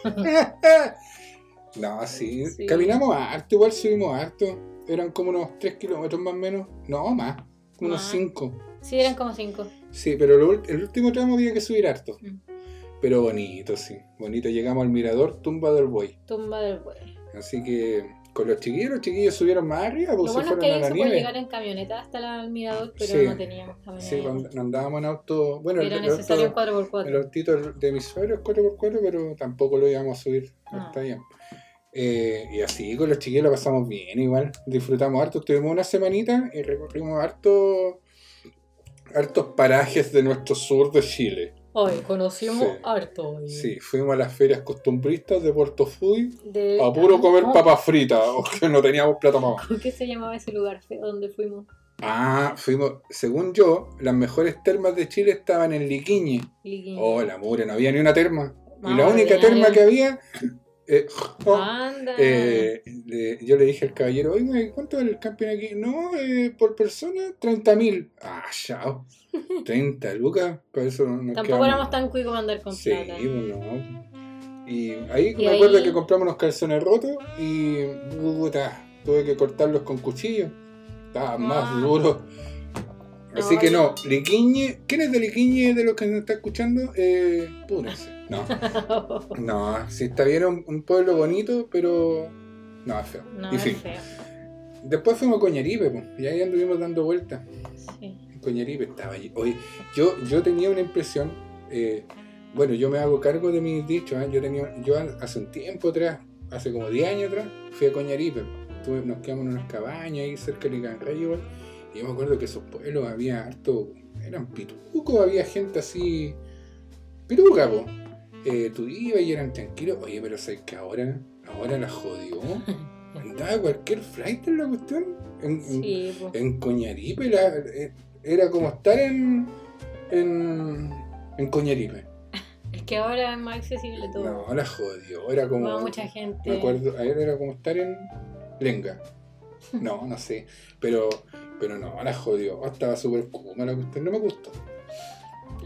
no, sí. Sí. Caminamos harto, igual subimos harto. Eran como unos 3 kilómetros más o menos. No, más. Como unos Más. 5. Sí, eran como cinco. Sí, pero lo el último tramo había que subir harto. Mm. Pero bonito, sí. Bonito. Llegamos al mirador Tumba del Buey. Tumba del buey. Así que con los chiquillos, los chiquillos subieron más arriba, pues Lo se bueno es fueron que a la se nieve. llegar en camioneta hasta la- el mirador, pero Sí. no teníamos camioneta. Sí, cuando andábamos en auto. Bueno, Era el, el necesario auto- 4x4. el autito de mis suegros es 4x4, pero tampoco lo íbamos a subir No. hasta allá. Eh, y así con los chiquillos lo pasamos bien igual. Disfrutamos harto. Estuvimos una semanita y recorrimos harto, hartos parajes de nuestro sur de Chile. Hoy conocimos Sí. harto. hoy. Sí, fuimos a las ferias costumbristas de Puerto Fuy De- a puro comer ¿Cómo- papas fritas, o que no teníamos plata más. ¿Cómo qué se llamaba ese lugar donde fuimos? Ah, fuimos, según yo, las mejores termas de Chile estaban en Liquiñe. Liqui. Oh, la mure, no había ni una terma. Y la única terma que había, eh, oh, Anda. eh, le- yo le dije al caballero, oiga, ¿cuánto vale el campeón aquí? No, eh, por persona, 30 mil. Ah, chao. 30 lucas, para eso no Tampoco quedamos- éramos tan cuicos para andar con Sí, plata. pues no. Y ahí Y me acuerdo ahí- que compramos unos calzones rotos y puta, tuve que cortarlos con cuchillo. Estaban más Ah. duros. Así No, que no, Liquiñe, ¿quién es de Liquiñe de los que nos está escuchando? Eh, púrense. No, no, si está bien un, un pueblo bonito, pero no, es feo. no, es fin, feo. después fuimos a Coñaripe, pues, y ahí anduvimos dando vueltas. Sí. Coñaripe estaba allí. Oye, yo, yo tenía una impresión, eh, bueno, yo me hago cargo de mis dichos, ¿eh? yo tenía, yo hace un tiempo atrás, hace como 10 años atrás, fui a Coñaripe, nos quedamos en unas cabañas ahí cerca de Licanray igual, y yo me acuerdo que esos pueblos había harto, eran pitucos, había gente así, pituca, po. Eh, tú ibas y eran tranquilos, oye, pero sabes que ahora, ahora la jodió, andaba cualquier flight en la cuestión, en, en- Sí, pues. en Coñaripe la- eh, era como estar en en, en Coñaripe. Es que ahora es más accesible todo. No, la jodió, era como Va mucha gente. me acuerdo, ayer era como estar en Lenga. No, no sé, pero pero no, la jodió, estaba súper kuma la cuestión, no me gustó.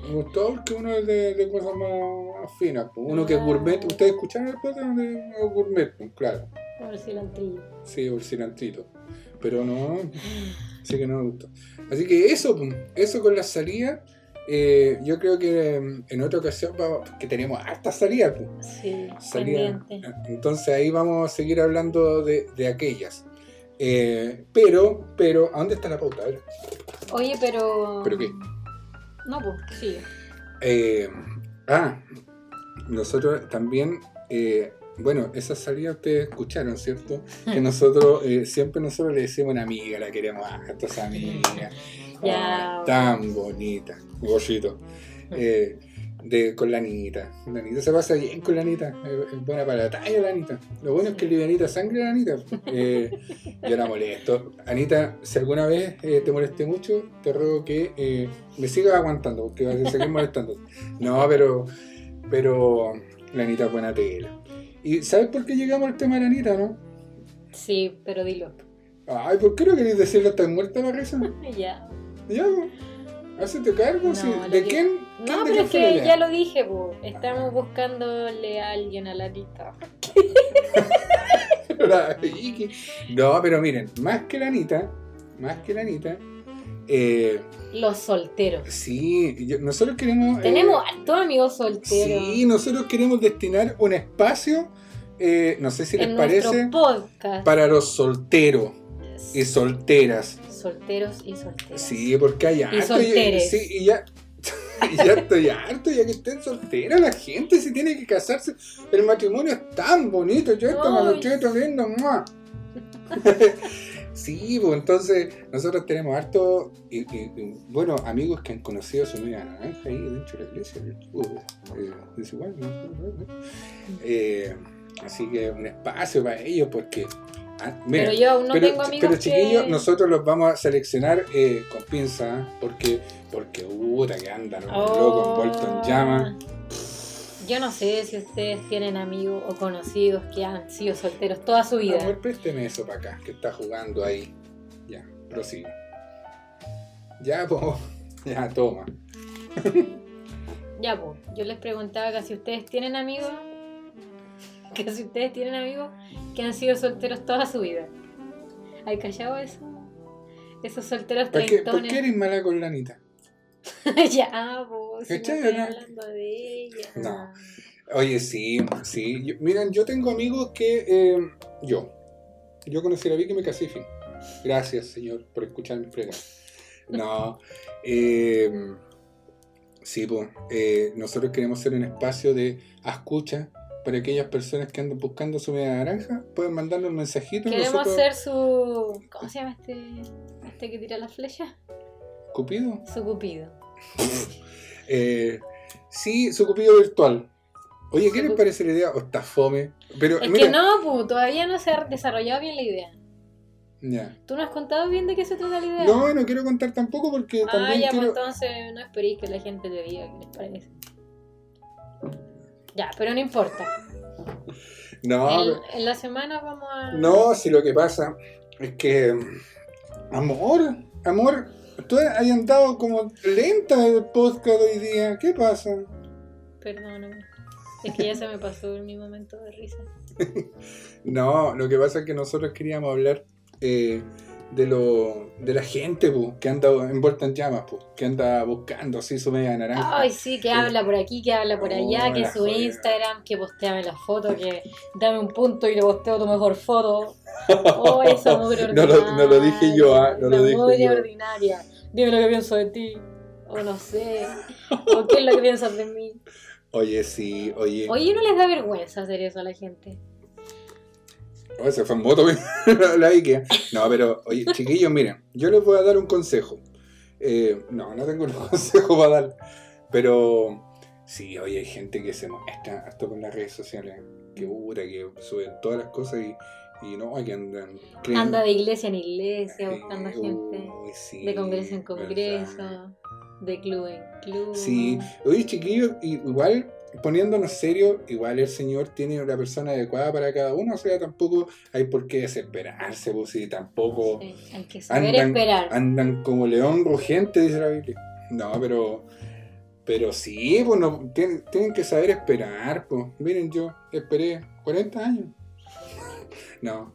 Me gustó porque uno es de, de cosas más finas, pues. uno que es gourmet, ustedes escucharon el podcast de gourmet, pues, claro. Si la entrillo. Sí, por cilantrito. Pero no, sí que no me gustó. Así que eso, eso con las salidas. eh, yo creo que mm, en otra ocasión vamos, que tenemos hartas salidas. pum, Sí, pendiente. Entonces ahí vamos a seguir hablando de, de aquellas. Eh, pero, pero, ¿a dónde está la pauta? A ver. Oye, pero. ¿Pero qué? No, pues, sí. Eh, ah, nosotros también, eh, bueno, esa salida ustedes escucharon, ¿cierto? Que nosotros, eh, siempre nosotros le decimos una amiga, la queremos harto esa amiga. Ya. Ah, tan bonita, gollito. Eh, de, con la Anita. La Anita se pasa bien con la Anita. Es, buena para la talla la Anita. Lo bueno es que livianita sangre la Anita. Eh, yo la molesto. Anita, si alguna vez eh, te molesté mucho, te ruego que eh, me sigas aguantando, porque vas a seguir molestando. No, pero, pero la Anita es buena tela. ¿Y sabes por qué llegamos al tema de la Anita, no? Sí, pero dilo. Ay, ¿por qué no queréis decirlo? ¿Estás muerta la risa? Ya. Ya, pues. Hacete cargo, No, sí. ¿De que- quién? ¿Quién No, de pero es que ya lo dije. Estamos buscándole a alguien a la lista. No, pero miren, más que la Anita, más que la Anita, eh, Los solteros. sí, yo- nosotros queremos... eh, Tenemos hartos amigos solteros. Sí, nosotros queremos destinar un espacio, eh, no sé si les parece, podcast. para los solteros y solteras. Solteros y solteras. Sí, porque hay harto. solteres. sí, y ya, y ya estoy harto, ya que estén solteras la gente, si tiene que casarse. El matrimonio es tan bonito, yo esta Ay, me lo estoy ¡mua! Sí, pues entonces nosotros tenemos harto, y, bueno, amigos que han conocido a su media naranja ahí dentro de la iglesia. Eh, es igual, ¿no? Eh, así que un espacio para ellos porque... ah, mira, pero yo aún no pero, tengo amigos pero chiquillos, que... nosotros los vamos a seleccionar eh, con pinza, ¿eh? porque, porque puta que andan Oh. locos envueltos en llama. Yo no sé si ustedes tienen amigos o conocidos que han sido solteros toda su vida. Amor, présteme eso para acá, que está jugando ahí. Ya, prosigue. Ya, po. Ya, toma. Ya, pues, yo les preguntaba que si ustedes tienen amigos, que si ustedes tienen amigos que han sido solteros toda su vida. ¿Hay callado eso? Esos solteros ¿Por qué, ¿Por qué eres mala con la Anita? ya, si ¿Cachai, estoy no? hablando de ella. No. Oye, sí, sí. Yo- miren, yo tengo amigos que. eh, yo. Yo conocí a la Vicky y me casé fin. Gracias, señor, por escucharme fregar. No. eh, sí, pues. eh, nosotros queremos ser un espacio de escucha para aquellas personas que andan buscando su media naranja. Pueden mandarnos un mensajito. Queremos nosotros- hacer su. ¿Cómo se llama este? Este que tira las flechas? ¿Cupido? Su cupido. Eh, sí, su cupido virtual. Oye, ¿qué Su les parece la idea? ¿O está fome? Pero, Es mira, que no, pues, todavía no se ha desarrollado bien la idea. Ya. ¿Tú no has contado bien de qué se trata la idea? No, no quiero contar tampoco porque Ah, también ya, pues quiero. entonces no esperéis que la gente te diga qué les parece. Ya, pero no importa. No, En, en la semana vamos a. no, si lo que pasa es que. Amor, amor, tú has andado como lenta el podcast hoy día. ¿Qué pasa? Perdóname. Es que ya se me pasó mi momento de risa. No, lo que pasa es que nosotros queríamos hablar eh, de lo de la gente pu, que anda envuelta en llamas, pu, que anda buscando así su media naranja. Ay, sí, que habla por aquí, que habla por allá, Oh, que su joder. Instagram, que posteame la foto, que dame un punto y te posteo tu mejor foto. Oh, esa mugre No lo- ordinaria. no lo dije yo, ah, no lo dije yo. ordinaria. Dime lo que pienso de ti. O no sé. O qué es lo que piensas de mí. Oye, sí, oye. Oye, ¿no les da vergüenza hacer eso a la gente? Oh, se fue en moto la- Vicky. No, pero, oye, chiquillos, miren, yo les voy a dar un consejo. Eh, no, no tengo un consejo para dar. Pero sí, oye, hay gente que se muestra harto con las redes sociales. Que puta, que suben todas las cosas y, y no, que andan. creen- Anda de iglesia en iglesia Eh, buscando gente. uy, sí, De congreso en verdad. congreso. De club en club. Sí, oye chiquillos, igual poniéndonos serios, igual el Señor tiene la persona adecuada para cada uno, o sea, tampoco hay por qué desesperarse, pues si tampoco Sí, Hay que saber andan, esperar. andan como león rugente, dice la Biblia. No, pero pero sí, pues no, tienen, tienen que saber esperar, pues. Miren, yo esperé 40 años. No.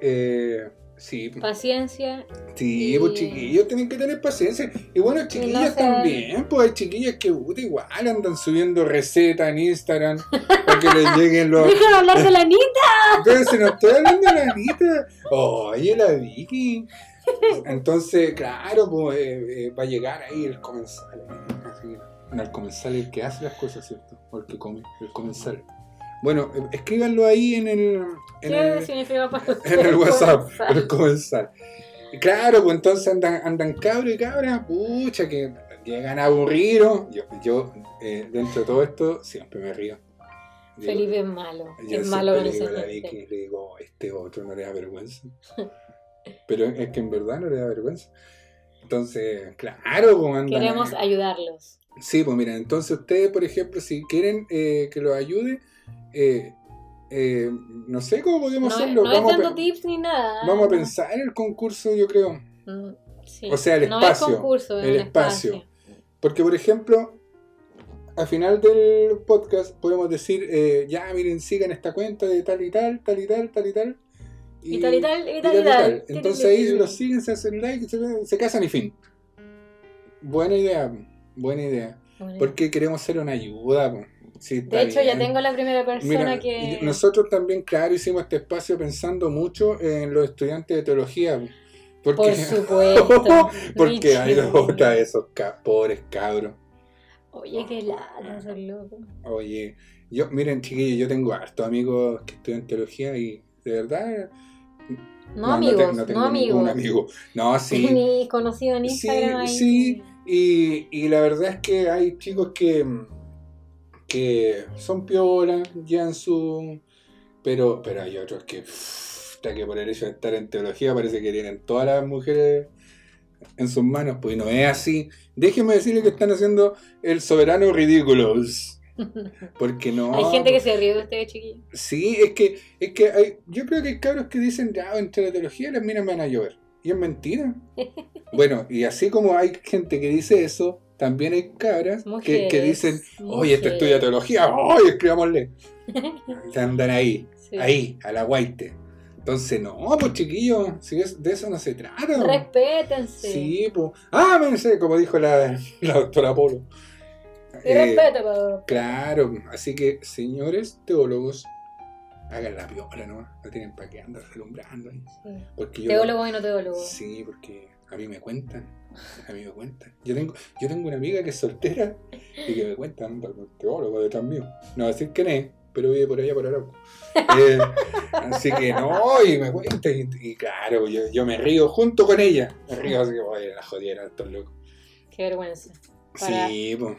Eh, sí, Paciencia. Sí, Y- pues chiquillos tienen que tener paciencia. Y bueno, chiquillas sé. también, pues hay chiquillas que igual andan subiendo recetas en Instagram para que les lleguen los. Deja de hablar de la Anita. Si no estoy hablando de la Anita. Oye, la Vicky. Entonces, claro, pues eh, eh, va a llegar ahí el comensal. eh, así. No, el comensal es el que hace las cosas, ¿cierto? O el que come, el comensal. Bueno, escríbanlo ahí en el. En ¿Qué el significa para usted? en el WhatsApp, comenzar? comensal. Y claro, pues entonces andan, andan cabros y cabras, pucha, que llegan aburridos. Yo, yo eh, dentro de todo esto, siempre me río. Yo- Felipe es malo. yo es malo con digo a la. Vicky, le digo, este otro no le da vergüenza. Pero es que en verdad no le da vergüenza. Entonces, claro, pues andan. Queremos ayudarlos. Sí, pues mira, entonces ustedes, por ejemplo, si quieren eh, que los ayude, eh, eh, no sé cómo podemos No, hacerlo. no es vamos, a dando tips ni nada. vamos a pensar en el concurso, yo creo. Mm, sí. O sea, el No espacio, es concurso, es el espacio. Porque, por ejemplo, al final del podcast podemos decir, eh, ya, miren, sigan esta cuenta de tal y tal, tal y tal, tal y tal. Y tal y tal, y tal y tal. Entonces ahí los siguen, se hacen like, se, se casan y fin. Buena idea, buena idea. Porque queremos ser una ayuda. Sí, De hecho, ya tengo la primera persona Mira, que. nosotros también, claro, hicimos este espacio pensando mucho en los estudiantes de teología. po. Porque, Por supuesto. porque hay otra de esos ca- pobres cabros. Oye, qué lata, son loco. Oye, yo, miren, chiquillos, yo tengo hartos amigos que estudian teología y de verdad No, amigos, no, tengo amigos. ningún amigo. No, sí. Ni conocido en Sí, Instagram ahí. sí. Y, y la verdad es que hay chicos que, que son piola, llevan su. Pero, pero hay otros que. uff, que por el hecho de estar en teología parece que tienen todas las mujeres en sus manos, pues no es así. Déjenme decirle que están haciendo el soberano ridículos. Porque no. Hay gente que se ríe de ustedes, chiquillos. Sí, es que, es que hay, yo creo que hay cabros que dicen, ya, entre la teología las minas me van a llover. Y es mentira. bueno, y así como hay gente que dice eso, también hay cabras que, dicen, oye, este estudia teología, oye, escribámosle. Se andan ahí, Sí. ahí, a la guaite. Entonces, no, pues chiquillos, si es- de eso no se trata. Respétense. Sí, pues. Ah, me sé, como dijo la, la doctora Polo. Y Eh, respete, po. Claro, así que señores teólogos, hagan la piola, ¿no? No tienen para qué andar relumbrando ahí. Sí. Porque yo, Teólogo y no teólogo. Sí, porque a mí me cuentan, a mí me cuentan. Yo tengo, yo tengo una amiga que es soltera y que me cuenta, anda con un teólogo detrás mío. No voy a decir quién es, pero vive por allá por Arauco. Eh, así que no, y me cuenta, y, y claro, yo, yo me río junto con ella. Me río así que, oye, la jodieron estos locos. Qué vergüenza. Para Sí, pues.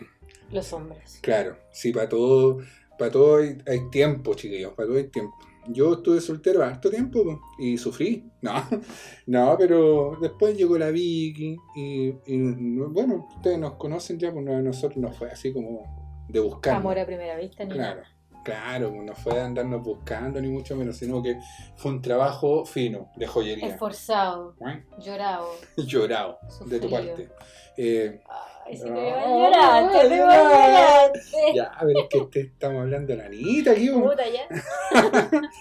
los hombres. Claro, sí, para todo, para todo hay, hay tiempo, chiquillos, para todo hay tiempo. Yo estuve soltero harto tiempo po, y sufrí. No, no, pero después llegó la Vicky y, y, bueno, ustedes nos conocen ya, pues no, a nosotros nos fue así como de buscar. Amor a primera vista, ni Claro, nada. claro, pues no fue de andarnos buscando ni mucho menos, sino que fue un trabajo fino, de joyería. Esforzado, ¿eh? llorado. Llorado, de tu parte. Eh, Ay, si te veo llorarte, te veo llorar. ya, pero es que te estamos hablando de la Anita aquí. Puta, ya.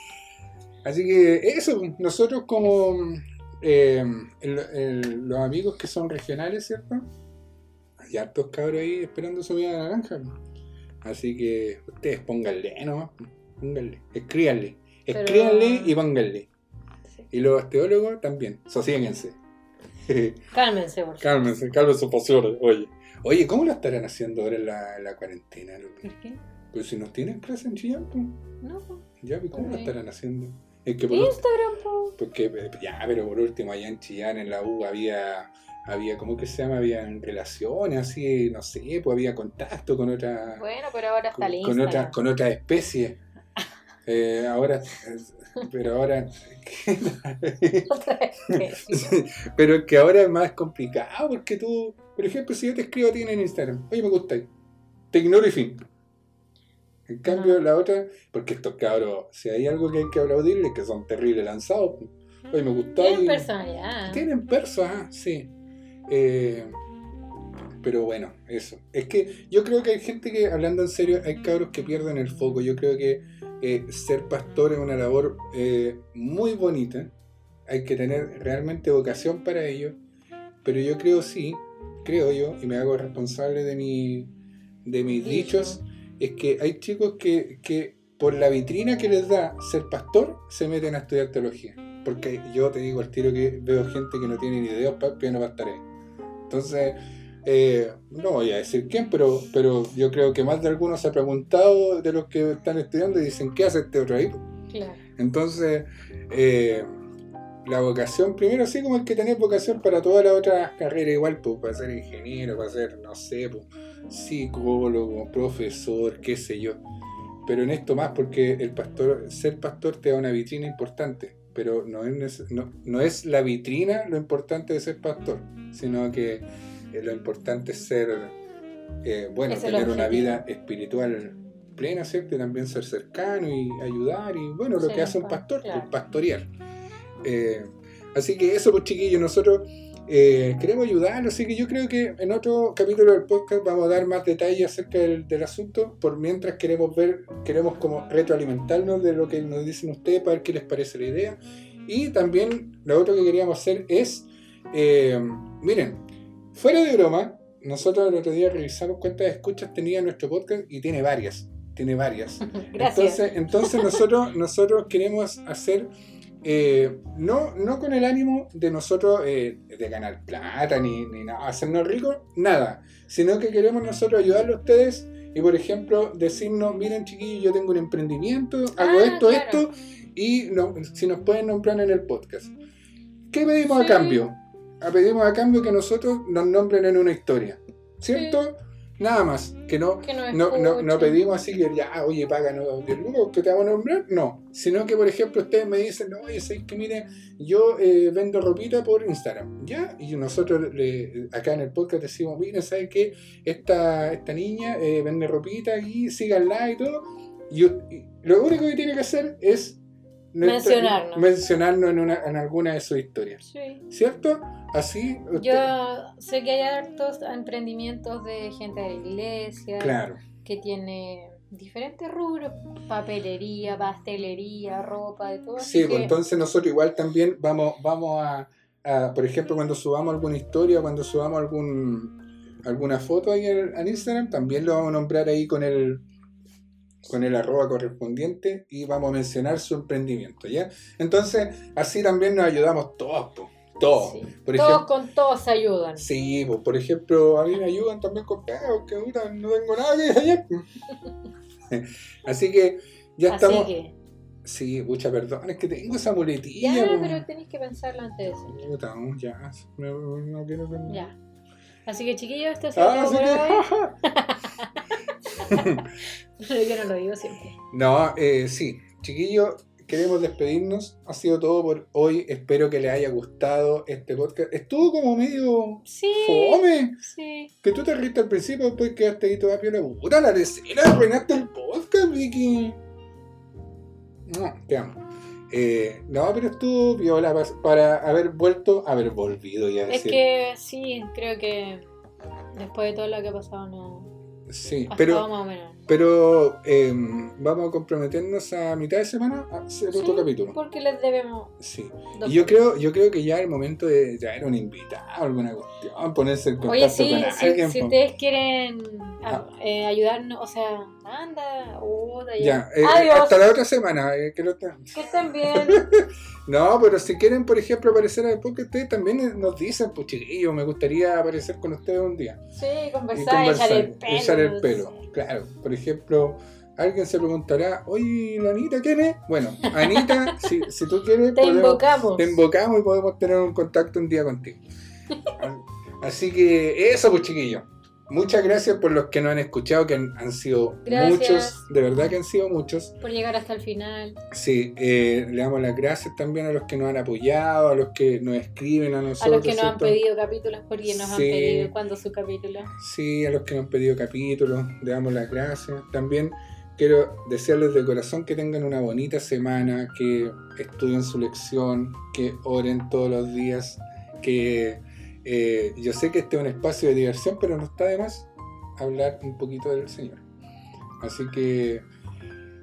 Así que eso, nosotros como eh, el- el- los amigos que son regionales, ¿cierto? Hay hartos cabros ahí esperando su vida de naranja. Así que ustedes pónganle, ¿no? Pónganle, escríbanle. Pero- Escríbanle y pónganle. Sí. Y los teólogos también, sosiéguense. Cálmense, por favor. cálmense, cálmense sus pasiones, oye. Oye, ¿cómo lo estarán haciendo ahora en la, en la cuarentena? ¿Por qué? Pues si no tienen clase en Chillán, pues, No, po. ya, pues, ¿cómo lo estarán haciendo? Es que por Instagram, po. Porque, ya, pero por último, allá en Chillán, en la U, había, había ¿cómo que se llama? Había relaciones, así, no sé, pues había contacto con otra, Bueno, pero ahora está con, con otra, con otra especie. Eh, ahora, pero ahora, pero que ahora es más complicado, porque tú, por ejemplo, si yo te escribo a ti en Instagram, oye, me gustáis, te ignoro y fin. En cambio, No. la otra, porque estos cabros, si hay algo que hay que aplaudirles, que son terribles lanzados, pues. oye, me gustáis. Tienen personalidad. Tienen perso, ah, sí. Eh, pero bueno, eso. Es que yo creo que hay gente que, hablando en serio, hay cabros que pierden el foco. Yo creo que eh, ser pastor es una labor eh, muy bonita. Hay que tener realmente vocación para ello. Pero yo creo sí, creo yo, y me hago responsable de, mi, de mis Dicho. dichos, es que hay chicos que, que por la vitrina que les da ser pastor, se meten a estudiar teología. Porque yo te digo al tiro que veo gente que no tiene ni idea para no ahí. Entonces, eh, no voy a decir quién, pero, pero yo creo que más de algunos se ha preguntado de los que están estudiando y dicen, ¿qué hace este otro ahí? Claro. Entonces, eh, la vocación, primero sí como el que tenés vocación para todas las otras carreras igual, pues, para ser ingeniero, para ser, no sé, pues, psicólogo, profesor, qué sé yo. Pero en esto más porque el pastor, ser pastor te da una vitrina importante, pero no es, no, no es la vitrina lo importante de ser pastor, sino que eh, lo importante es ser, eh, bueno, Es tener una vida espiritual plena, ¿cierto? Y también ser cercano y ayudar y bueno, lo que hace un un pastor, claro. pues, pastorear. Eh, así que eso, pues chiquillos, nosotros eh, queremos ayudarlos, así que yo creo que en otro capítulo del podcast vamos a dar más detalles acerca del, del asunto, por mientras queremos ver, queremos como retroalimentarnos de lo que nos dicen ustedes para ver qué les parece la idea. Y también lo otro que queríamos hacer es, eh, miren, fuera de broma, nosotros el otro día revisamos cuántas escuchas tenía nuestro podcast y tiene varias, tiene varias. Gracias. Entonces, entonces nosotros, nosotros queremos hacer, eh, no, no con el ánimo de nosotros eh, de ganar plata ni, ni nada, hacernos ricos, nada, sino que queremos nosotros ayudarle a ustedes y, por ejemplo, decirnos, miren chiquillos, yo tengo un emprendimiento, hago Ah, esto, claro. esto, y no- si nos pueden nombrar en el podcast. ¿Qué pedimos a cambio? Pedimos a cambio que nosotros nos nombren en una historia. ¿Cierto? Nada más. Que no, Que no, no, no pedimos así que ya, oye, páganos 10 lucas que te vamos a nombrar. No. Sino que, por ejemplo, ustedes me dicen, no, oye, ¿sabes que Mire, yo eh, vendo ropita por Instagram. ¿Ya? Y nosotros le- acá en el podcast decimos, mire, ¿sabes qué? Esta, esta niña eh, vende ropita aquí, síganla y todo. Y, y lo único que tiene que hacer es nuestra- Mencionarnos. mencionarnos en, una, en alguna de sus historias. Sí. ¿Cierto? Así. usted- Yo sé que hay hartos emprendimientos de gente de la iglesia Claro. que tiene diferentes rubros, papelería, pastelería, ropa, de todo. Sí, pues que- entonces nosotros igual también vamos, vamos a, a, por ejemplo, cuando subamos alguna historia, cuando subamos algún alguna foto ahí en, Instagram, también lo vamos a nombrar ahí con el con el arroba correspondiente y vamos a mencionar su emprendimiento, ¿ya? Entonces, así también nos ayudamos todos, todos. Sí. Por Todos ejemplo, con todos se ayudan. sí, pues, por ejemplo, a mí me ayudan también con pegos, que puta, no tengo nada que hacer. Así que ya Así estamos. que, Sí, mucha perdón, es que tengo esa muletilla. ya, pero tenéis que pensarlo antes de decirlo. Ya, no, no quiero que- Ya. Así que chiquillos, esto sido Ah, sí que-. Pero yo no lo digo siempre. No, eh, sí, chiquillos, queremos despedirnos. Ha sido todo por hoy. Espero que les haya gustado este podcast. Estuvo como medio Sí. fome. Sí. Que tú te riste al principio, después quedaste ahí toda piola. Puta, la tercera, arruinaste el podcast, Vicky. No, te amo. Eh, no, pero estuvo viola para, haber vuelto, haber volvido ya. Es decir. que sí, creo que después de todo lo que ha pasado no. Sí, pero. más o menos. Pero eh, vamos a comprometernos a mitad de semana a hacer Sí, otro capítulo. Porque les debemos. Sí. Y yo creo, yo creo que ya es el momento de traer un invitado, alguna cuestión, ponerse en contacto Oye, sí, con si, alguien. si ustedes quieren Ah. eh, ayudarnos, o sea, anda, puta, Ya, eh, Adiós. hasta la otra semana. eh, que lo Que estén bien. No, pero si quieren, por ejemplo, aparecer el podcast, ustedes también eh, nos dicen, pues chiquillos, me gustaría aparecer con ustedes un día. Sí, Y conversar, echar el pelo. echar el pelo. Claro, por ejemplo, alguien se preguntará, oye, ¿la Anita quién es? Bueno, Anita, si, si tú quieres, Te podemos- invocamos. te invocamos y podemos tener un contacto un día contigo. Así que eso, pues chiquillos. Muchas gracias por los que nos han escuchado, que han, han sido Gracias. muchos, de verdad que han sido muchos. Por llegar hasta el final. Sí, eh, le damos las gracias también a los que nos han apoyado, a los que nos escriben a A nosotros. los que nos han pedido capítulos, porque nos han pedido cuándo su capítulo. Sí, a los que nos han pedido capítulos, le damos las gracias. También quiero desearles de corazón que tengan una bonita semana, que estudien su lección, que oren todos los días, que eh, yo sé que este es un espacio de diversión, pero no está de más hablar un poquito del Señor. Así que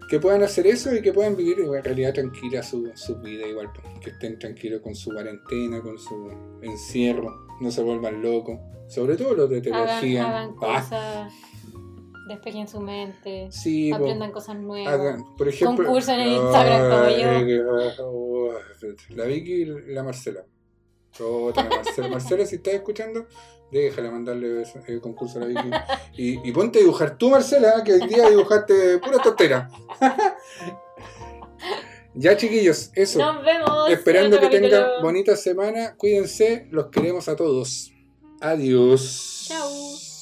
que puedan hacer eso y que puedan vivir en realidad tranquila su, su vida igual, pues, que estén tranquilos con su cuarentena, con su encierro, no se vuelvan locos, sobre todo los de Hagan, teología. hagan Ah, cosas, despejen su mente, Sí, po, aprendan cosas nuevas. hagan, por ejemplo. Concursan en Instagram como yo. Oh, La Vicky y la Marcela. Marcela. Marcela, si estás escuchando, déjala mandarle el concurso a la Vicky. Y, y ponte a dibujar tú, Marcela, que hoy día dibujaste pura tontera. ya, chiquillos, eso. Nos vemos. Esperando que tengan bonita semana. Cuídense, los queremos a todos. Adiós. Chao.